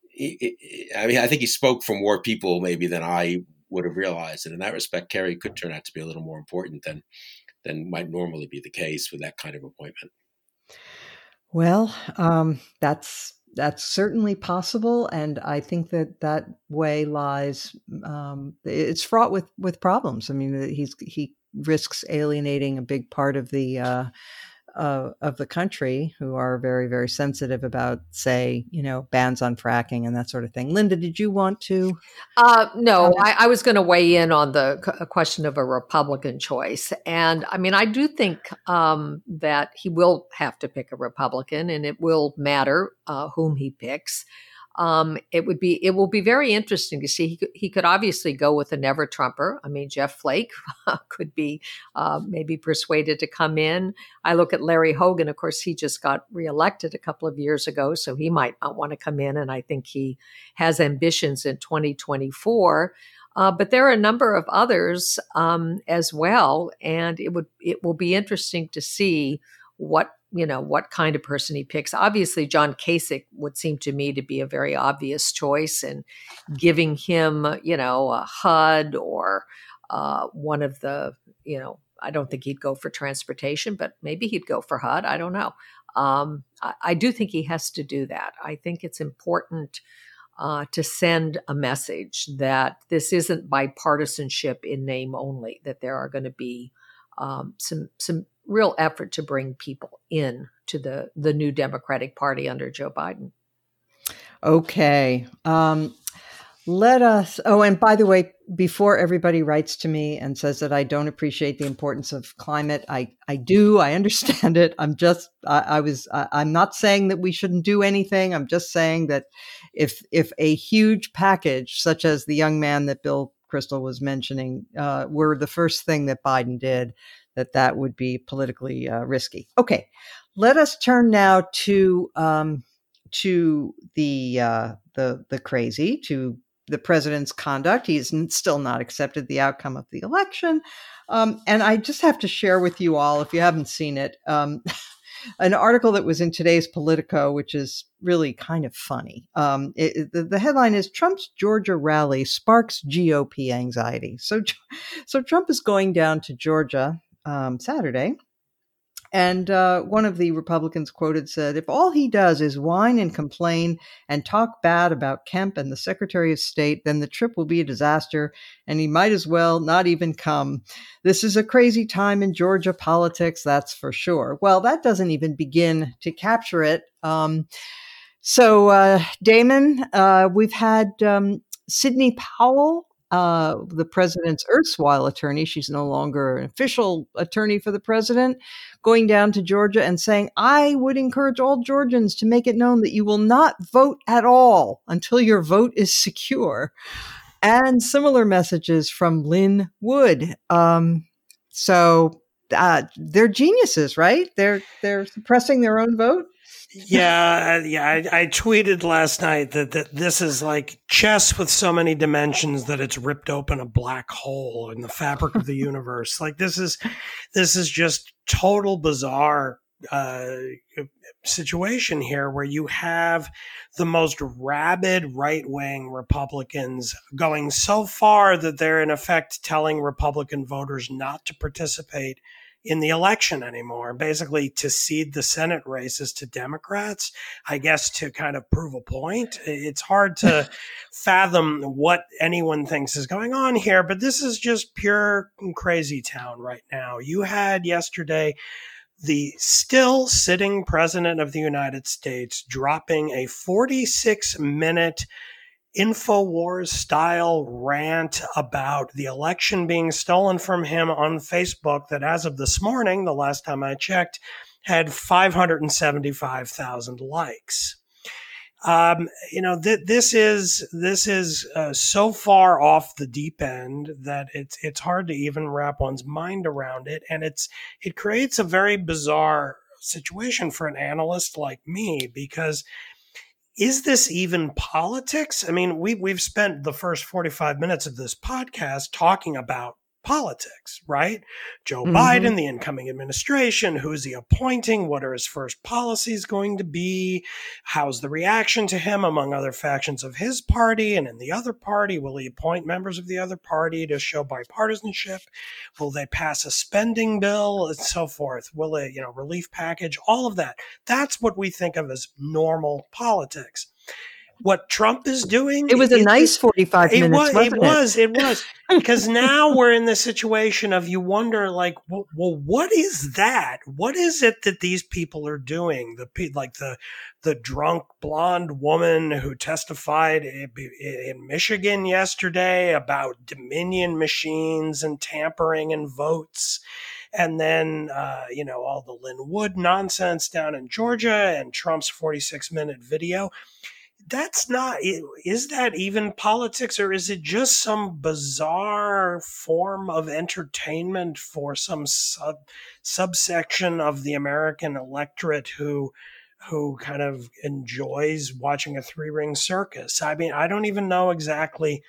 He, I mean, I think he spoke for more people maybe than I would have realized. And in that respect, Kerry could turn out to be a little more important than than might normally be the case with that kind of appointment. Well, um, that's that's certainly possible, and I think that that way lies. Um, it's fraught with with problems. I mean, he's he risks alienating a big part of the uh, uh, of the country who are very, very sensitive about, say, you know, bans on fracking and that sort of thing. Linda, did you want to? Uh, no, I, I, was going to weigh in on the question of a Republican choice. And I mean, I do think um, that he will have to pick a Republican and it will matter uh, whom he picks um, it would be it will be very interesting to see. He could, he could obviously go with a never Trumper. I mean, Jeff Flake could be uh, maybe persuaded to come in. I look at Larry Hogan. Of course, he just got reelected a couple of years ago, so he might not want to come in. And I think he has ambitions in 2024. Uh, but there are a number of others um, as well, and it would it will be interesting to see what you know what kind of person he picks. Obviously, John Kasich would seem to me to be a very obvious choice, and giving him you know a HUD or uh, one of the you know I don't think he'd go for transportation, but maybe he'd go for HUD. I don't know. Um, I, I, do think he has to do that. I think it's important uh, to send a message that this isn't bipartisanship in name only. That there are going to be um, some some real effort to bring people in to the the new Democratic Party under Joe Biden. Okay. Um, let us. Oh, and by the way, before everybody writes to me and says that I don't appreciate the importance of climate, I I do. I understand it. I'm just. I, I was. I, I'm not saying that we shouldn't do anything. I'm just saying that if if a huge package such as the young man that Bill Kristol was mentioning uh, were the first thing that Biden did, that that would be politically uh, risky. Okay, let us turn now to um, to the uh, the the crazy to the president's conduct. He's still not accepted the outcome of the election. Um, and I just have to share with you all, if you haven't seen it, um, an article that was in today's Politico, which is really kind of funny. Um, it, the, the, headline is Trump's Georgia rally sparks GOP anxiety. So, so Trump is going down to Georgia um, Saturday and uh, one of the Republicans quoted said, If all he does is whine and complain and talk bad about Kemp and the Secretary of State, then the trip will be a disaster and he might as well not even come. This is a crazy time in Georgia politics, that's for sure. Well, that doesn't even begin to capture it. Um, so, uh, Damon, uh, we've had um, Sidney Powell uh, the president's erstwhile attorney, she's no longer an official attorney for the president, going down to Georgia and saying, I would encourage all Georgians to make it known that you will not vote at all until your vote is secure. And similar messages from Lin Wood. Um, so uh, they're geniuses, right? They're they're suppressing their own vote yeah, yeah. I, I, tweeted last night that, that this is like chess with so many dimensions that it's ripped open a black hole in the fabric of the universe. Like this is this is just total bizarre uh, situation here where you have the most rabid right wing Republicans going so far that they're in effect telling Republican voters not to participate in the election anymore. Basically, to cede the Senate races to Democrats, I guess to kind of prove a point. It's hard to fathom what anyone thinks is going on here, but this is just pure crazy town right now. You had yesterday the still sitting president of the United States dropping a 46 minute InfoWars style rant about the election being stolen from him on Facebook that, as of this morning, the last time I checked, had 575,000 likes. Um, you know, th- this is this is uh, so far off the deep end that it's it's hard to even wrap one's mind around it, and it's it creates a very bizarre situation for an analyst like me because is this even politics? I mean, we we've spent the first 45 minutes of this podcast talking about politics, right? Joe mm-hmm. Biden, the incoming administration, who is he appointing? What are his first policies going to be? How's the reaction to him among other factions of his party and in the other party? Will he appoint members of the other party to show bipartisanship? Will they pass a spending bill and so forth? Will it, you know, relief package? All of that. That's what we think of as normal politics what Trump is doing. It was a nice 45 it minutes. Was, it was, it was. Because now we're in the situation of you wonder, like, well, well, what is that? What is it that these people are doing? The like the the drunk blonde woman who testified in Michigan yesterday about Dominion machines and tampering and votes and then uh, you know all the Lin Wood nonsense down in Georgia and Trump's 46 minute video that's not is that even politics or is it just some bizarre form of entertainment for some sub subsection of the american electorate who who kind of enjoys watching a three ring circus i mean i don't even know exactly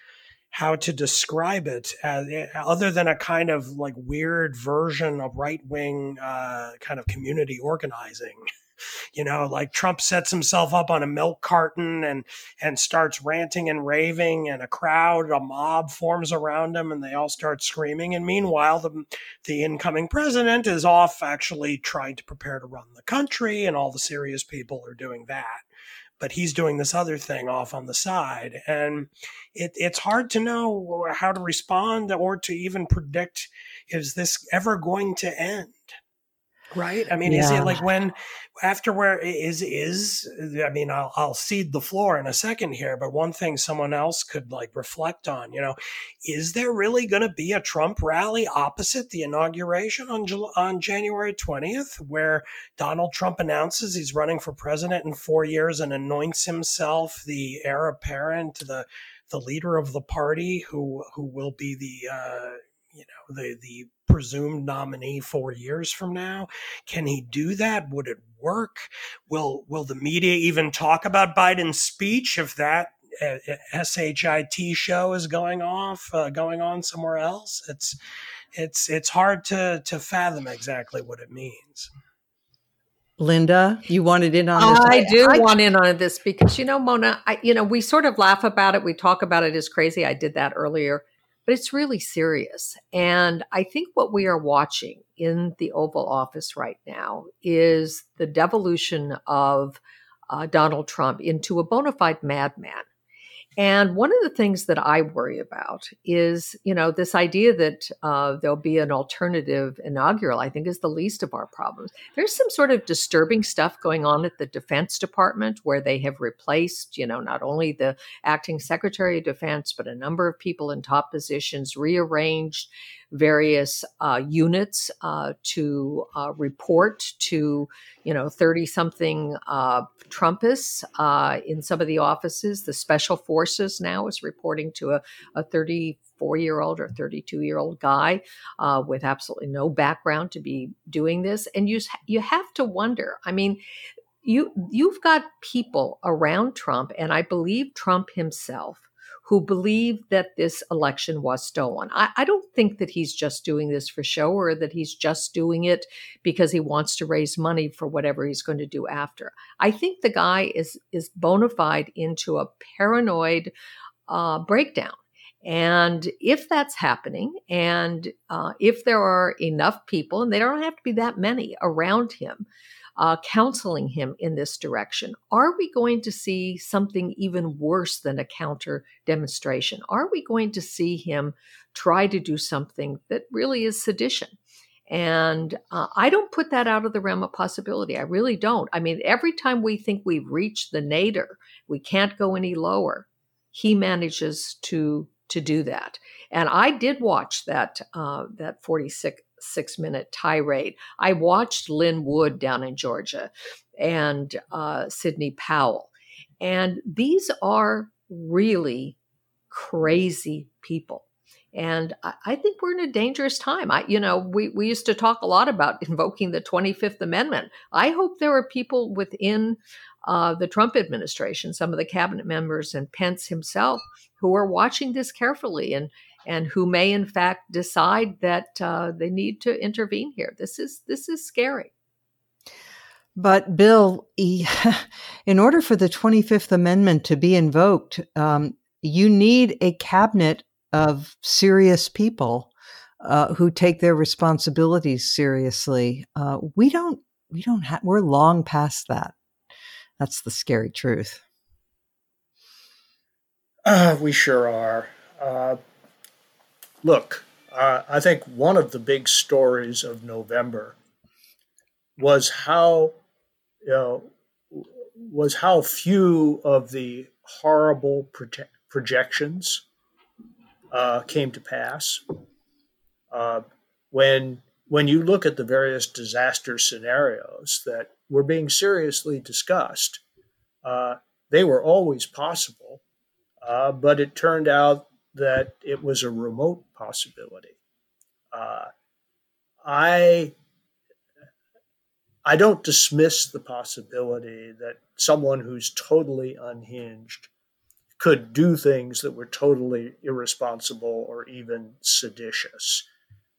how to describe it as, other than a kind of like weird version of right wing uh, kind of community organizing. You know, like Trump sets himself up on a milk carton and and starts ranting and raving, and a crowd, a mob forms around him, and they all start screaming. And meanwhile, the the incoming president is off actually trying to prepare to run the country, and all the serious people are doing that but he's doing this other thing off on the side. And it, it's hard to know how to respond or to even predict is this ever going to end? Right? I mean, yeah. is it like when after where is is? I mean, I'll I'll cede the floor in a second here, but one thing someone else could like reflect on, you know, is there really going to be a Trump rally opposite the inauguration on on January twentieth, where Donald Trump announces he's running for president in four years and anoints himself the heir apparent, the the leader of the party who who will be the uh, you know the the presumed nominee four years from now. Can he do that? Would it work? Will will the media even talk about biden's speech if that uh, shit show is going off uh, going on somewhere else? It's it's it's hard to to fathom exactly what it means. Linda, you wanted in on this. I do I, want in on this because you know, Mona, I, you know, we sort of laugh about it. We talk about it. As crazy. I did that earlier but it's really serious. And I think what we are watching in the Oval Office right now is the devolution of uh, Donald Trump into a bona fide madman. And one of the things that I worry about is, you know, this idea that uh, there'll be an alternative inaugural, I think is the least of our problems. There's some sort of disturbing stuff going on at the Defense Department where they have replaced, you know, not only the acting Secretary of Defense, but a number of people in top positions, rearranged various uh, units uh, to uh, report to, you know, 30 something uh, Trumpists uh, in some of the offices. The special forces now is reporting to a, a 34 year old or 32 year old guy uh, with absolutely no background to be doing this. And you, you have to wonder, I mean, you you've got people around Trump, and I believe Trump himself, who believe that this election was stolen. I, I, don't think that he's just doing this for show or that he's just doing it because he wants to raise money for whatever he's going to do after. I think the guy is is bona fide into a paranoid uh, breakdown. And if that's happening, and uh, if there are enough people, and they don't have to be that many around him, uh, counseling him in this direction? Are we going to see something even worse than a counter demonstration? Are we going to see him try to do something that really is sedition? And uh, I don't put that out of the realm of possibility. I really don't. I mean, every time we think we've reached the nadir, we can't go any lower, he manages to to do that. And I did watch that uh, that 46 six minute tirade. I watched Lin Wood down in Georgia and uh, Sidney Powell. And these are really crazy people. And I, think we're in a dangerous time. I, you know, we, we used to talk a lot about invoking the 25th Amendment. I hope there are people within uh, the Trump administration, some of the cabinet members and Pence himself, who are watching this carefully and and who may in fact decide that uh, they need to intervene here. This is this is scary. But Bill, in order for the Twenty Fifth Amendment to be invoked, um, you need a cabinet of serious people uh, who take their responsibilities seriously. Uh, we don't. We don't have. We're long past that. That's the scary truth. Uh, we sure are. Look, uh, I think one of the big stories of November was how, you know, was how few of the horrible proje- projections uh, came to pass. Uh, when when you look at the various disaster scenarios that were being seriously discussed, uh, they were always possible, uh, but it turned out that it was a remote possibility. Uh, I I don't dismiss the possibility that someone who's totally unhinged could do things that were totally irresponsible or even seditious.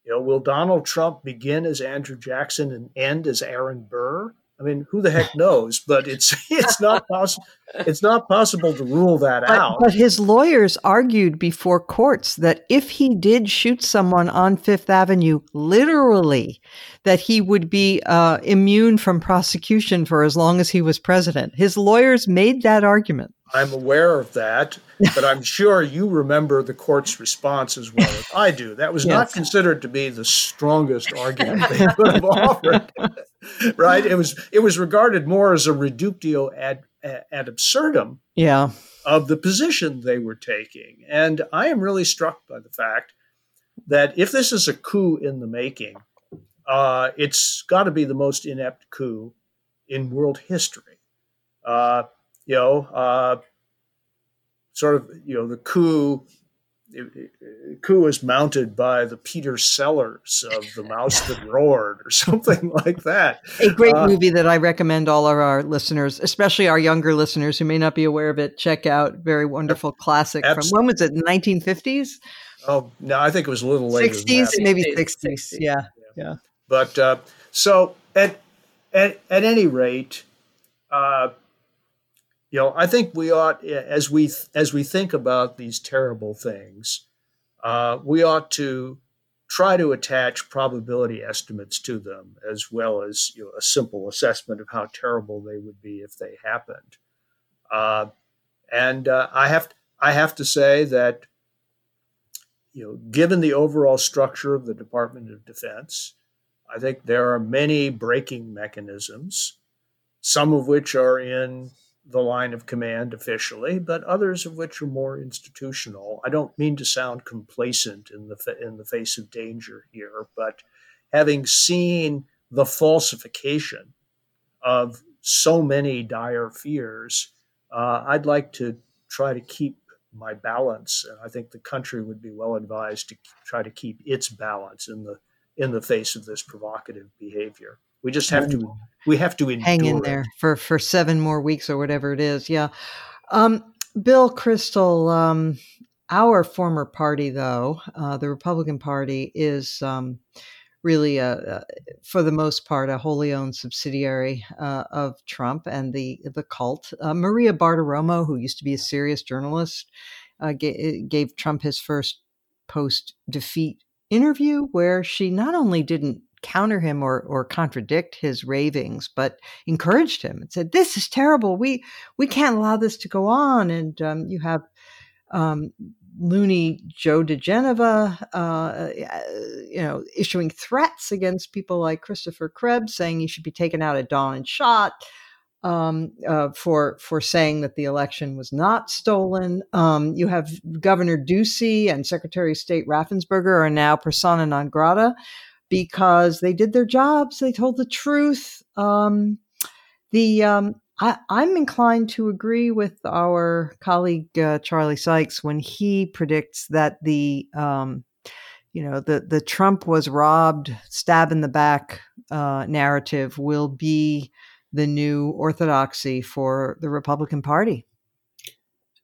You know, will Donald Trump begin as Andrew Jackson and end as Aaron Burr? I mean, who the heck knows? But it's it's not possible. It's not possible to rule that but, out. But his lawyers argued before courts that if he did shoot someone on Fifth Avenue, literally, that he would be uh, immune from prosecution for as long as he was president. His lawyers made that argument. I'm aware of that, but I'm sure you remember the court's response as well as I do. That was yes. not considered to be the strongest argument they could have offered. right? It was it was regarded more as a reductio ad ad absurdum yeah. of the position they were taking. And I am really struck by the fact that if this is a coup in the making, uh, it's got to be the most inept coup in world history. Uh, you know, uh, sort of, you know, the coup. coup is mounted by the Peter Sellers of The Mouse That Roared or something like that. A great uh, movie that I recommend all of our listeners, especially our younger listeners who may not be aware of it, check out. Very wonderful classic from when was it? 1950s? Oh, no, I think it was a little later. 60s, maybe 60s. 60s. Yeah, yeah. yeah. But uh, so at, at, at any rate, uh, you know, I think we ought, as we as we think about these terrible things, uh, we ought to try to attach probability estimates to them, as well as you know, a simple assessment of how terrible they would be if they happened. Uh, and uh, I have I have to say that you know, given the overall structure of the Department of Defense, I think there are many braking mechanisms, some of which are in the line of command officially, but others of which are more institutional. I don't mean to sound complacent in the in the face of danger here, but having seen the falsification of so many dire fears, uh, I'd like to try to keep my balance, and I think the country would be well advised to try to keep its balance in the in the face of this provocative behavior. We just have to we have to hang in there for for seven more weeks or whatever it is. Yeah, um, Bill Kristol. um, our former party though, uh, the Republican Party is. Um, really, a, a, for the most part, a wholly owned subsidiary uh, of Trump and the the cult. Uh, Maria Bartiromo, who used to be a serious journalist, uh, gave, gave Trump his first post defeat interview, where she not only didn't counter him or or contradict his ravings, but encouraged him and said, "This is terrible. We we can't allow this to go on." And um, you have um, loony Joe diGenova, uh, uh, you know, issuing threats against people like Christopher Krebs, saying he should be taken out at dawn and shot. Um, uh, for for saying that the election was not stolen. Um, you have Governor Ducey and Secretary of State Raffensperger are now persona non grata because they did their jobs. They told the truth. Um, the um, I, am inclined to agree with our colleague uh, Charlie Sykes when he predicts that the um, you know the the Trump was robbed, stab in the back uh, narrative will be the new orthodoxy for the Republican Party.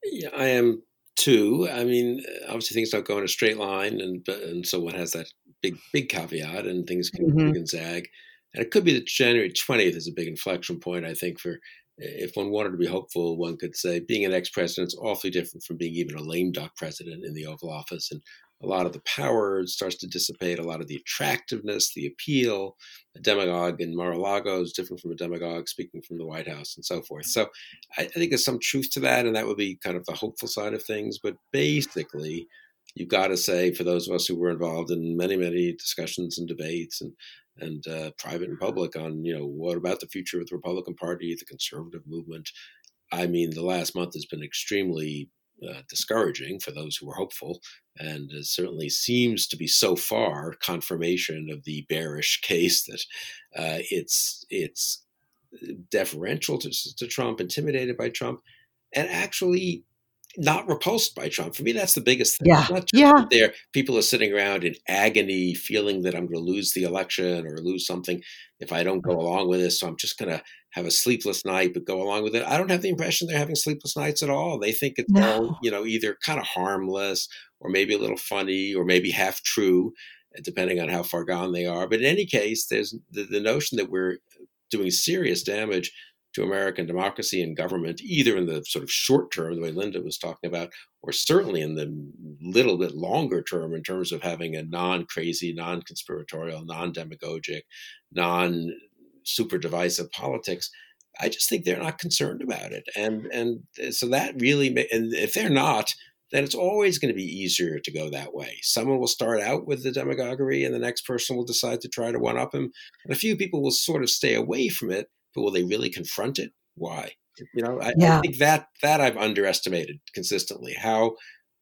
Yeah, I am too. I mean, obviously things don't go in a straight line, and and so one has that big big caveat, and things can, mm-hmm. can zag. And it could be that January twentieth is a big inflection point. I think for if one wanted to be hopeful, one could say being an ex president is awfully different from being even a lame duck president in the Oval Office, and a lot of the power starts to dissipate, a lot of the attractiveness, the appeal. A demagogue in Mar-a-Lago is different from a demagogue speaking from the White House and so forth. So I, I think there's some truth to that, and that would be kind of the hopeful side of things. But basically, you've got to say, for those of us who were involved in many, many discussions and debates and and uh, private and public on, you know, what about the future of the Republican Party, the conservative movement. I mean, the last month has been extremely uh, discouraging for those who were hopeful, and it certainly seems to be so far confirmation of the bearish case that uh, it's it's deferential to, to Trump, intimidated by Trump, and actually not repulsed by Trump. For me, that's the biggest thing. Yeah. yeah. There, people are sitting around in agony, feeling that I'm going to lose the election or lose something if I don't go mm. along with this. So I'm just going to have a sleepless night, but go along with it. I don't have the impression they're having sleepless nights at all. They think it's no. all, you know, either kind of harmless or maybe a little funny or maybe half true, eh, depending on how far gone they are. But in any case, there's the, the notion that we're doing serious damage to American democracy and government, either in the sort of short term, the way Linda was talking about, or certainly in the little bit longer term in terms of having a non crazy, non conspiratorial, non demagogic, non super divisive politics. I just think they're not concerned about it, and and so that really, and if they're not, then it's always going to be easier to go that way. Someone will start out with the demagoguery, and the next person will decide to try to one up him, and a few people will sort of stay away from it but will they really confront it? Why? You know, I, yeah. I think that that I've underestimated consistently how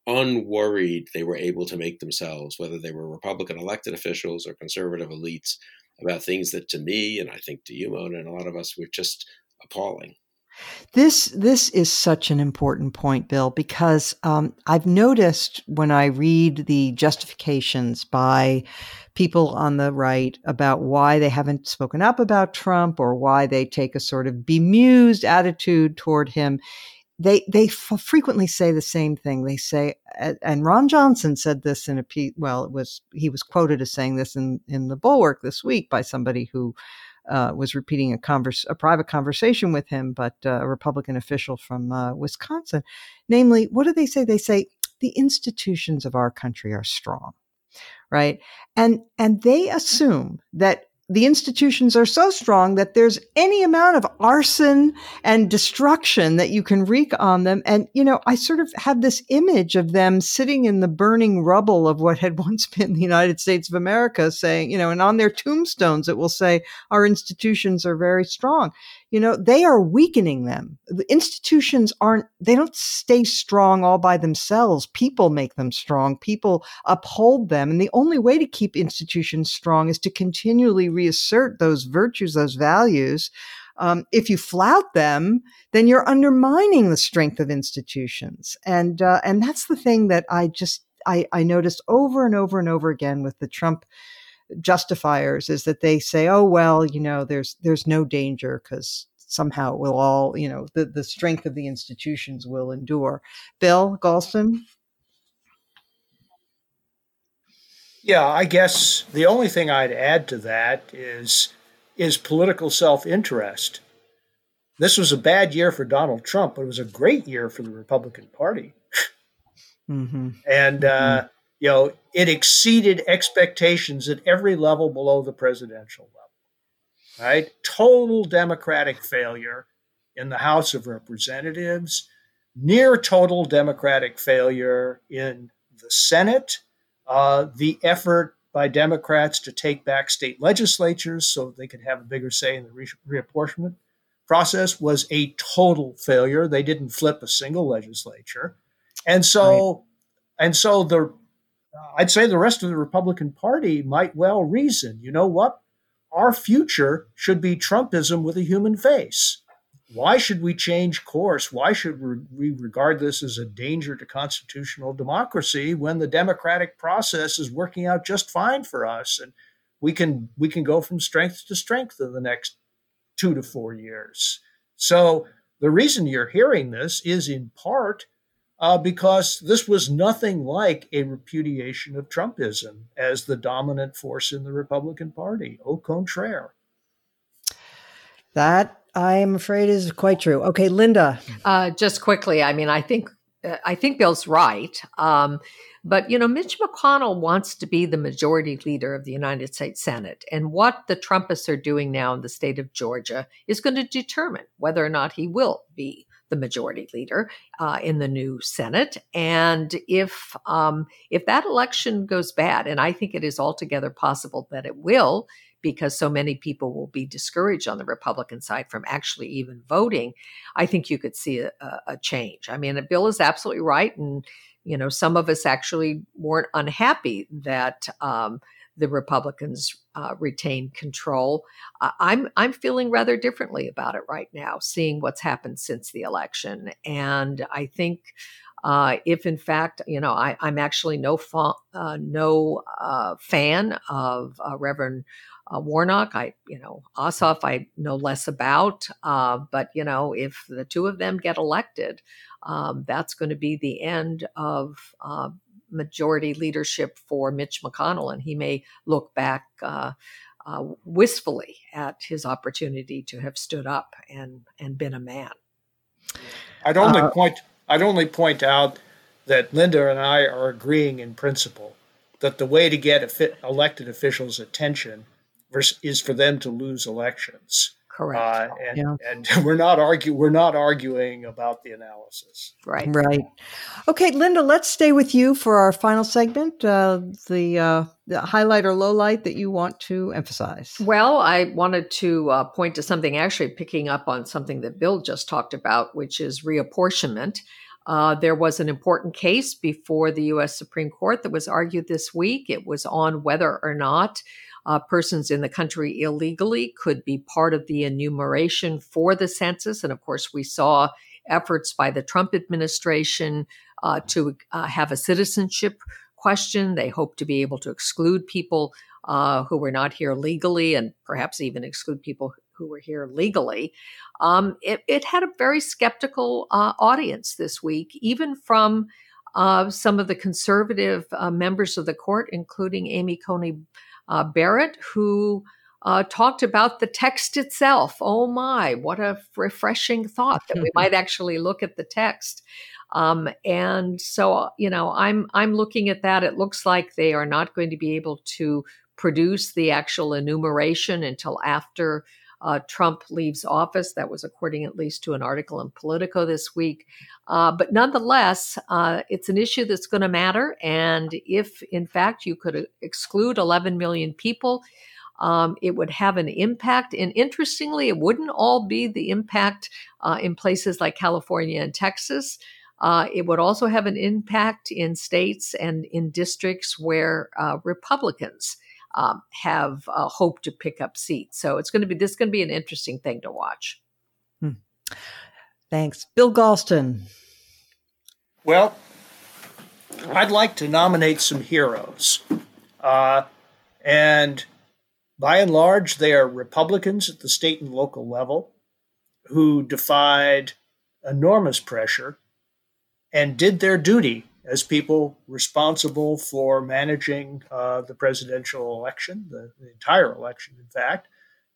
unworried they were able to make themselves, whether they were Republican elected officials or conservative elites, about things that to me and I think to you, Mona, and a lot of us were just appalling. This this is such an important point, Bill, because um, I've noticed when I read the justifications by people on the right about why they haven't spoken up about Trump or why they take a sort of bemused attitude toward him. They they f- frequently say the same thing. They say, and Ron Johnson said this in a piece. Well, it was he was quoted as saying this in in the Bulwark this week by somebody who uh, was repeating a converse, a private conversation with him, but uh, a Republican official from uh, Wisconsin. Namely, what do they say? They say the institutions of our country are strong, right? And and they assume that the institutions are so strong that there's any amount of arson and destruction that you can wreak on them. And, you know, I sort of have this image of them sitting in the burning rubble of what had once been the United States of America saying, you know, and on their tombstones, it will say, our institutions are very strong you know, they are weakening them. The institutions aren't, they don't stay strong all by themselves. People make them strong. People uphold them. And the only way to keep institutions strong is to continually reassert those virtues, those values. Um, if you flout them, then you're undermining the strength of institutions. And, uh, and that's the thing that I just, I, I noticed over and over and over again with the Trump justifiers is that they say, oh, well, you know, there's, there's no danger because somehow it will all, you know, the, the strength of the institutions will endure. Bill Galston? Yeah, I guess the only thing I'd add to that is is political self-interest. This was a bad year for Donald Trump, but it was a great year for the Republican Party. Mm-hmm. And uh, mm-hmm you know, it exceeded expectations at every level below the presidential level. Right? Total Democratic failure in the House of Representatives, near total Democratic failure in the Senate. Uh, the effort by Democrats to take back state legislatures so they could have a bigger say in the re- reapportionment process was a total failure. They didn't flip a single legislature. And so right. and so the Uh, I'd say the rest of the Republican Party might well reason, you know what? Our future should be Trumpism with a human face. Why should we change course? Why should we regard this as a danger to constitutional democracy when the democratic process is working out just fine for us and we can we can go from strength to strength in the next 2 to 4 years. So the reason you're hearing this is in part uh, because this was nothing like a repudiation of Trumpism as the dominant force in the Republican Party. Au contraire. That I am afraid is quite true. Okay, Linda. Uh, just quickly, I mean, I think uh, I think Bill's right. Um, but you know, Mitch McConnell wants to be the majority leader of the United States Senate, and what the Trumpists are doing now in the state of Georgia is going to determine whether or not he will be the majority leader uh, in the new Senate. And if um, if that election goes bad, and I think it is altogether possible that it will, because so many people will be discouraged on the Republican side from actually even voting, I think you could see a, a change. I mean, Bill is absolutely right, and you know, some of us actually weren't unhappy that. Um, the Republicans uh, retain control. I'm I'm feeling rather differently about it right now, seeing what's happened since the election, and I think. Uh, if in fact, you know, I, am actually no fa- uh, no uh, fan of uh, Reverend Warnock. I, you know, Ossoff, I know less about, but you know, if the two of them get elected, um, that's going to be the end of majority leadership for Mitch McConnell, and he may look back uh, uh, wistfully at his opportunity to have stood up and and been a man. I'd only uh, point I'd only point out that Linda and I are agreeing in principle that the way to get elected officials' attention is for them to lose elections. Correct. Uh, and, yeah. and we're not argue we're not arguing about the analysis. Right. Right. Okay, Linda, let's stay with you for our final segment. Uh, the, uh, the highlight or low light that you want to emphasize. Well, I wanted to uh, point to something actually picking up on something that Bill just talked about, which is reapportionment. Uh, there was an important case before the U.S. Supreme Court that was argued this week. It was on whether or not uh, persons in the country illegally could be part of the enumeration for the census. And of course, we saw efforts by the Trump administration uh, to uh, have a citizenship question. They hope to be able to exclude people uh, who were not here legally and perhaps even exclude people who were here legally. Um, it, it, had a very skeptical uh, audience this week, even from uh, some of the conservative members of the court, including Amy Coney uh, Barrett, who uh, talked about the text itself. Oh my, what a refreshing thought that we might actually look at the text. Um, and so, you know, I'm I'm looking at that. It looks like they are not going to be able to produce the actual enumeration until after uh, Trump leaves office. That was according at least to an article in Politico this week. Uh, but nonetheless, uh, it's an issue that's going to matter. And if, in fact, you could exclude 11 million people, um, it would have an impact. And interestingly, it wouldn't all be the impact uh, in places like California and Texas. Uh, it would also have an impact in states and in districts where uh, Republicans um, have uh, hoped to pick up seats. So it's going to be this is going to be an interesting thing to watch. Hmm. Thanks, Bill Galston. Well, I'd like to nominate some heroes, uh, and by and large, they are Republicans at the state and local level who defied enormous pressure and did their duty as people responsible for managing uh, the presidential election, the, the, entire election, in fact,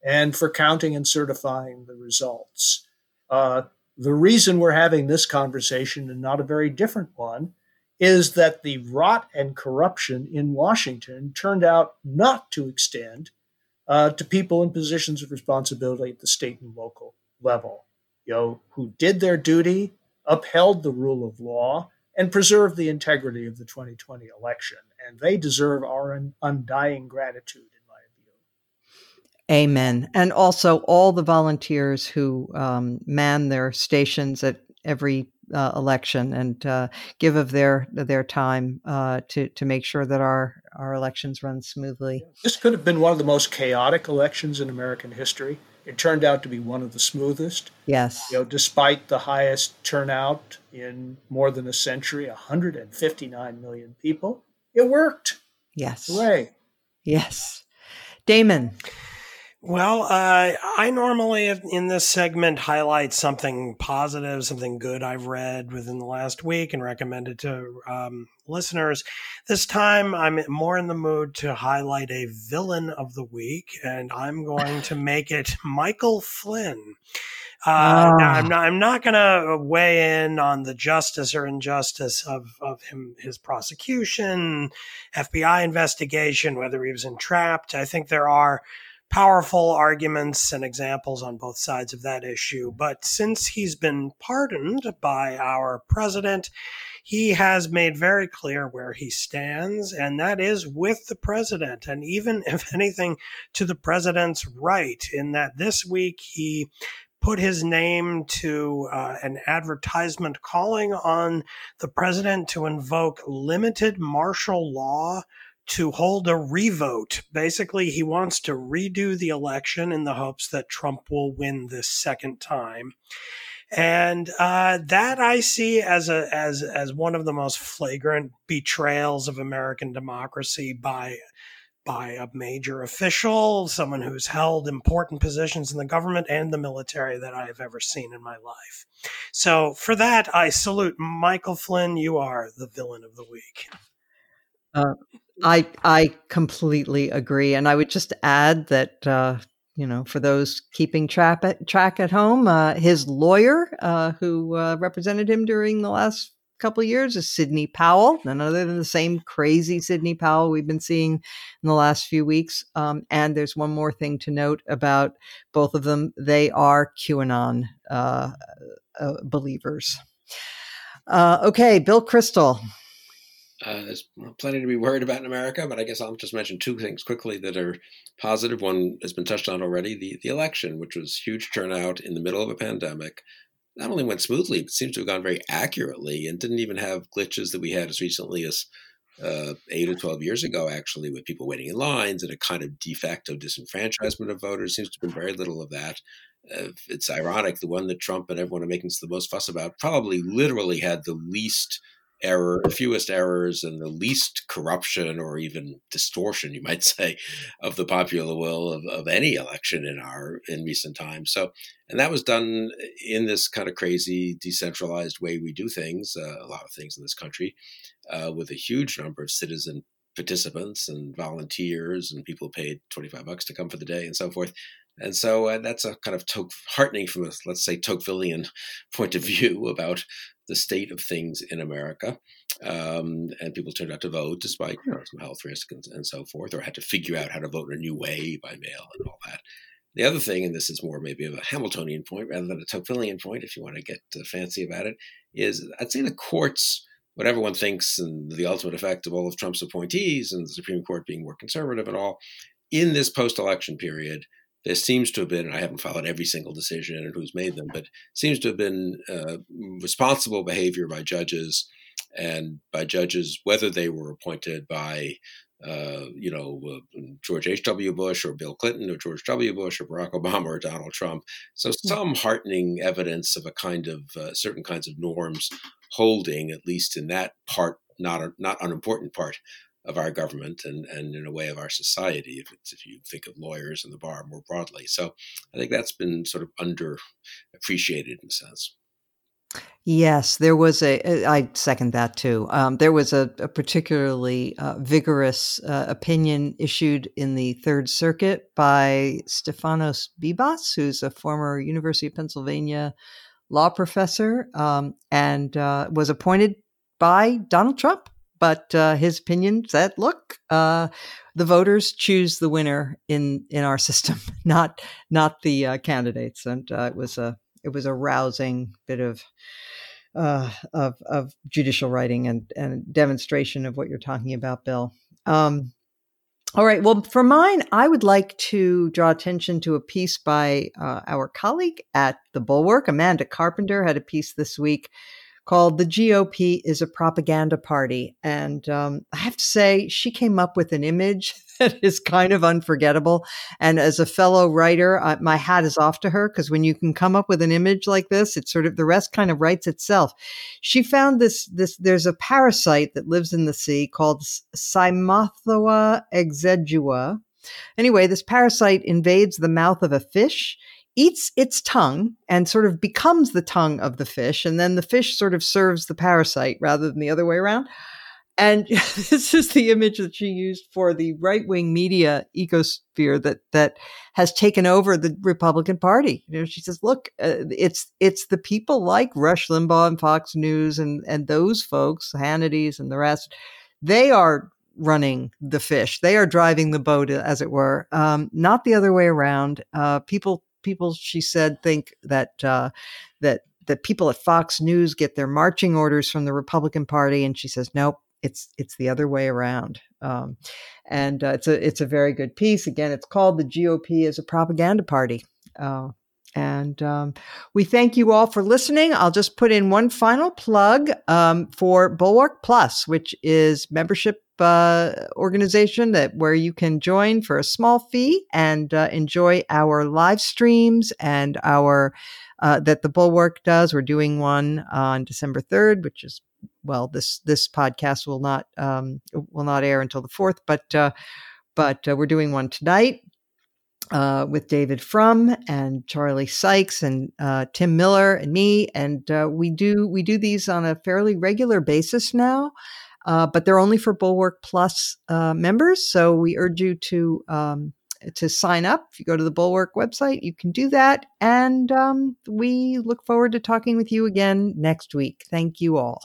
and for counting and certifying the results. Uh, the reason we're having this conversation and not a very different one is that the rot and corruption in Washington turned out not to extend uh, to people in positions of responsibility at the state and local level, you know, who did their duty, upheld the rule of law, and preserve the integrity of the 2020 election. And they deserve our undying gratitude, in my view. Amen. And also all the volunteers who um, man their stations at every uh, election and uh, give of their their time uh, to to make sure that our our elections run smoothly. This could have been one of the most chaotic elections in American history. It turned out to be one of the smoothest. Yes. You know, despite the highest turnout in more than a century, 159 million people, it worked. Yes. Hooray. Yes. Damon. Well, uh, I normally in this segment highlight something positive, something good I've read within the last week and recommend it to um, listeners. This time I'm more in the mood to highlight a villain of the week, and I'm going to make it Michael Flynn. Uh, oh. I'm not. I'm not going to weigh in on the justice or injustice of of him, his prosecution, FBI investigation, whether he was entrapped. I think there are powerful arguments and examples on both sides of that issue. But since he's been pardoned by our president, he has made very clear where he stands, and that is with the president. And even, if anything, to the president's right, in that this week he put his name to uh, an advertisement calling on the president to invoke limited martial law to hold a revote. Basically, he wants to redo the election in the hopes that Trump will win this second time. And uh, that I see as a as as one of the most flagrant betrayals of American democracy by by a major official, someone who's held important positions in the government and the military that I have ever seen in my life. So for that, I salute Michael Flynn. You are the villain of the week. Uh, I I completely agree, and I would just add that uh, you know for those keeping track at, track at home, uh, his lawyer uh, who uh, represented him during the last couple of years is Sidney Powell, none other than the same crazy Sidney Powell we've been seeing in the last few weeks. Um, and there's one more thing to note about both of them: they are QAnon uh, believers. okay, Bill Kristol. Uh, there's plenty to be worried about in America, but I guess I'll just mention two things quickly that are positive. One has been touched on already: the the election, which was huge turnout in the middle of a pandemic, not only went smoothly, but seems to have gone very accurately, and didn't even have glitches that we had as recently as uh, eight or twelve years ago. Actually, with people waiting in lines and a kind of de facto disenfranchisement of voters, seems to have been very little of that. Uh, it's ironic. The one that Trump and everyone are making the most fuss about probably literally had the least error, fewest errors, and the least corruption or even distortion, you might say, of the popular will of, of any election in our in recent times. So, and that was done in this kind of crazy decentralized way we do things, uh, a lot of things in this country, uh, with a huge number of citizen participants and volunteers and people paid 25 bucks to come for the day and so forth. And so uh, that's a kind of to- heartening from a, let's say, Tocquevillian point of view about the state of things in America. Um, and people turned out to vote despite you know, some health risk and, and, so forth, or had to figure out how to vote in a new way by mail and all that. The other thing, and this is more maybe of a Hamiltonian point rather than a Tocquevillian point, if you want to get uh, fancy about it, is I'd say the courts, what everyone thinks, and the ultimate effect of all of Trump's appointees and the Supreme Court being more conservative and all, in this post election period, there seems to have been, I haven't followed every single decision and who's made them, but seems to have been uh, responsible behavior by judges and by judges, whether they were appointed by, uh, you know, uh, George H.W. Bush or Bill Clinton or George W. Bush or Barack Obama or Donald Trump. So hmm. some heartening evidence of a kind of uh, certain kinds of norms holding, at least in that part, not a, not unimportant part of our government and, and in a way of our society, if, if you think of lawyers and the bar more broadly. So I think that's been sort of underappreciated in a sense. Yes, there was a. I second that too. Um, there was a, a particularly uh, vigorous uh, opinion issued in the Third Circuit by Stephanos Bibas, who's a former University of Pennsylvania law professor um, and uh, was appointed by Donald Trump but uh, his opinion said, "Look, uh, the voters choose the winner in in our system, not not the uh, candidates." And uh, it was a it was a rousing bit of uh, of of judicial writing and and demonstration of what you're talking about, Bill. Um, all right. Well, for mine, I would like to draw attention to a piece by uh, our colleague at the Bulwark, Amanda Carpenter, had a piece this week called The GOP is a Propaganda Party. And um, I have to say, she came up with an image that is kind of unforgettable. And as a fellow writer, uh, my hat is off to her because when you can come up with an image like this, it's sort of the rest kind of writes itself. She found this, this, there's a parasite that lives in the sea called Cymothoa exigua. Anyway, this parasite invades the mouth of a fish eats its tongue and sort of becomes the tongue of the fish. And then the fish sort of serves the parasite rather than the other way around. And this is the image that she used for the right wing media ecosphere that that has taken over the Republican Party. You know, she says, "Look, uh, it's it's the people like Rush Limbaugh and Fox News and and those folks, Hannity's and the rest. They are running the fish. They are driving the boat, as it were, um, not the other way around. Uh, people people, she said, think that uh, that that people at Fox News get their marching orders from the Republican Party, and she says, nope, it's it's the other way around. Um, and uh, it's a it's a very good piece. Again, it's called the GOP as a propaganda party. Uh, And um, we thank you all for listening. I'll just put in one final plug um, for Bulwark Plus, which is membership uh, organization that where you can join for a small fee and uh, enjoy our live streams and our uh, that the Bulwark does. We're doing one on December third, which is well, this this podcast will not um, will not air until the fourth, but uh, but uh, we're doing one tonight uh, with David Frum and Charlie Sykes and uh, Tim Miller and me, and uh, we do we do these on a fairly regular basis now, uh, but they're only for Bulwark Plus uh, members. So we urge you to um, to sign up. If you go to the Bulwark website, you can do that, and um, we look forward to talking with you again next week. Thank you all.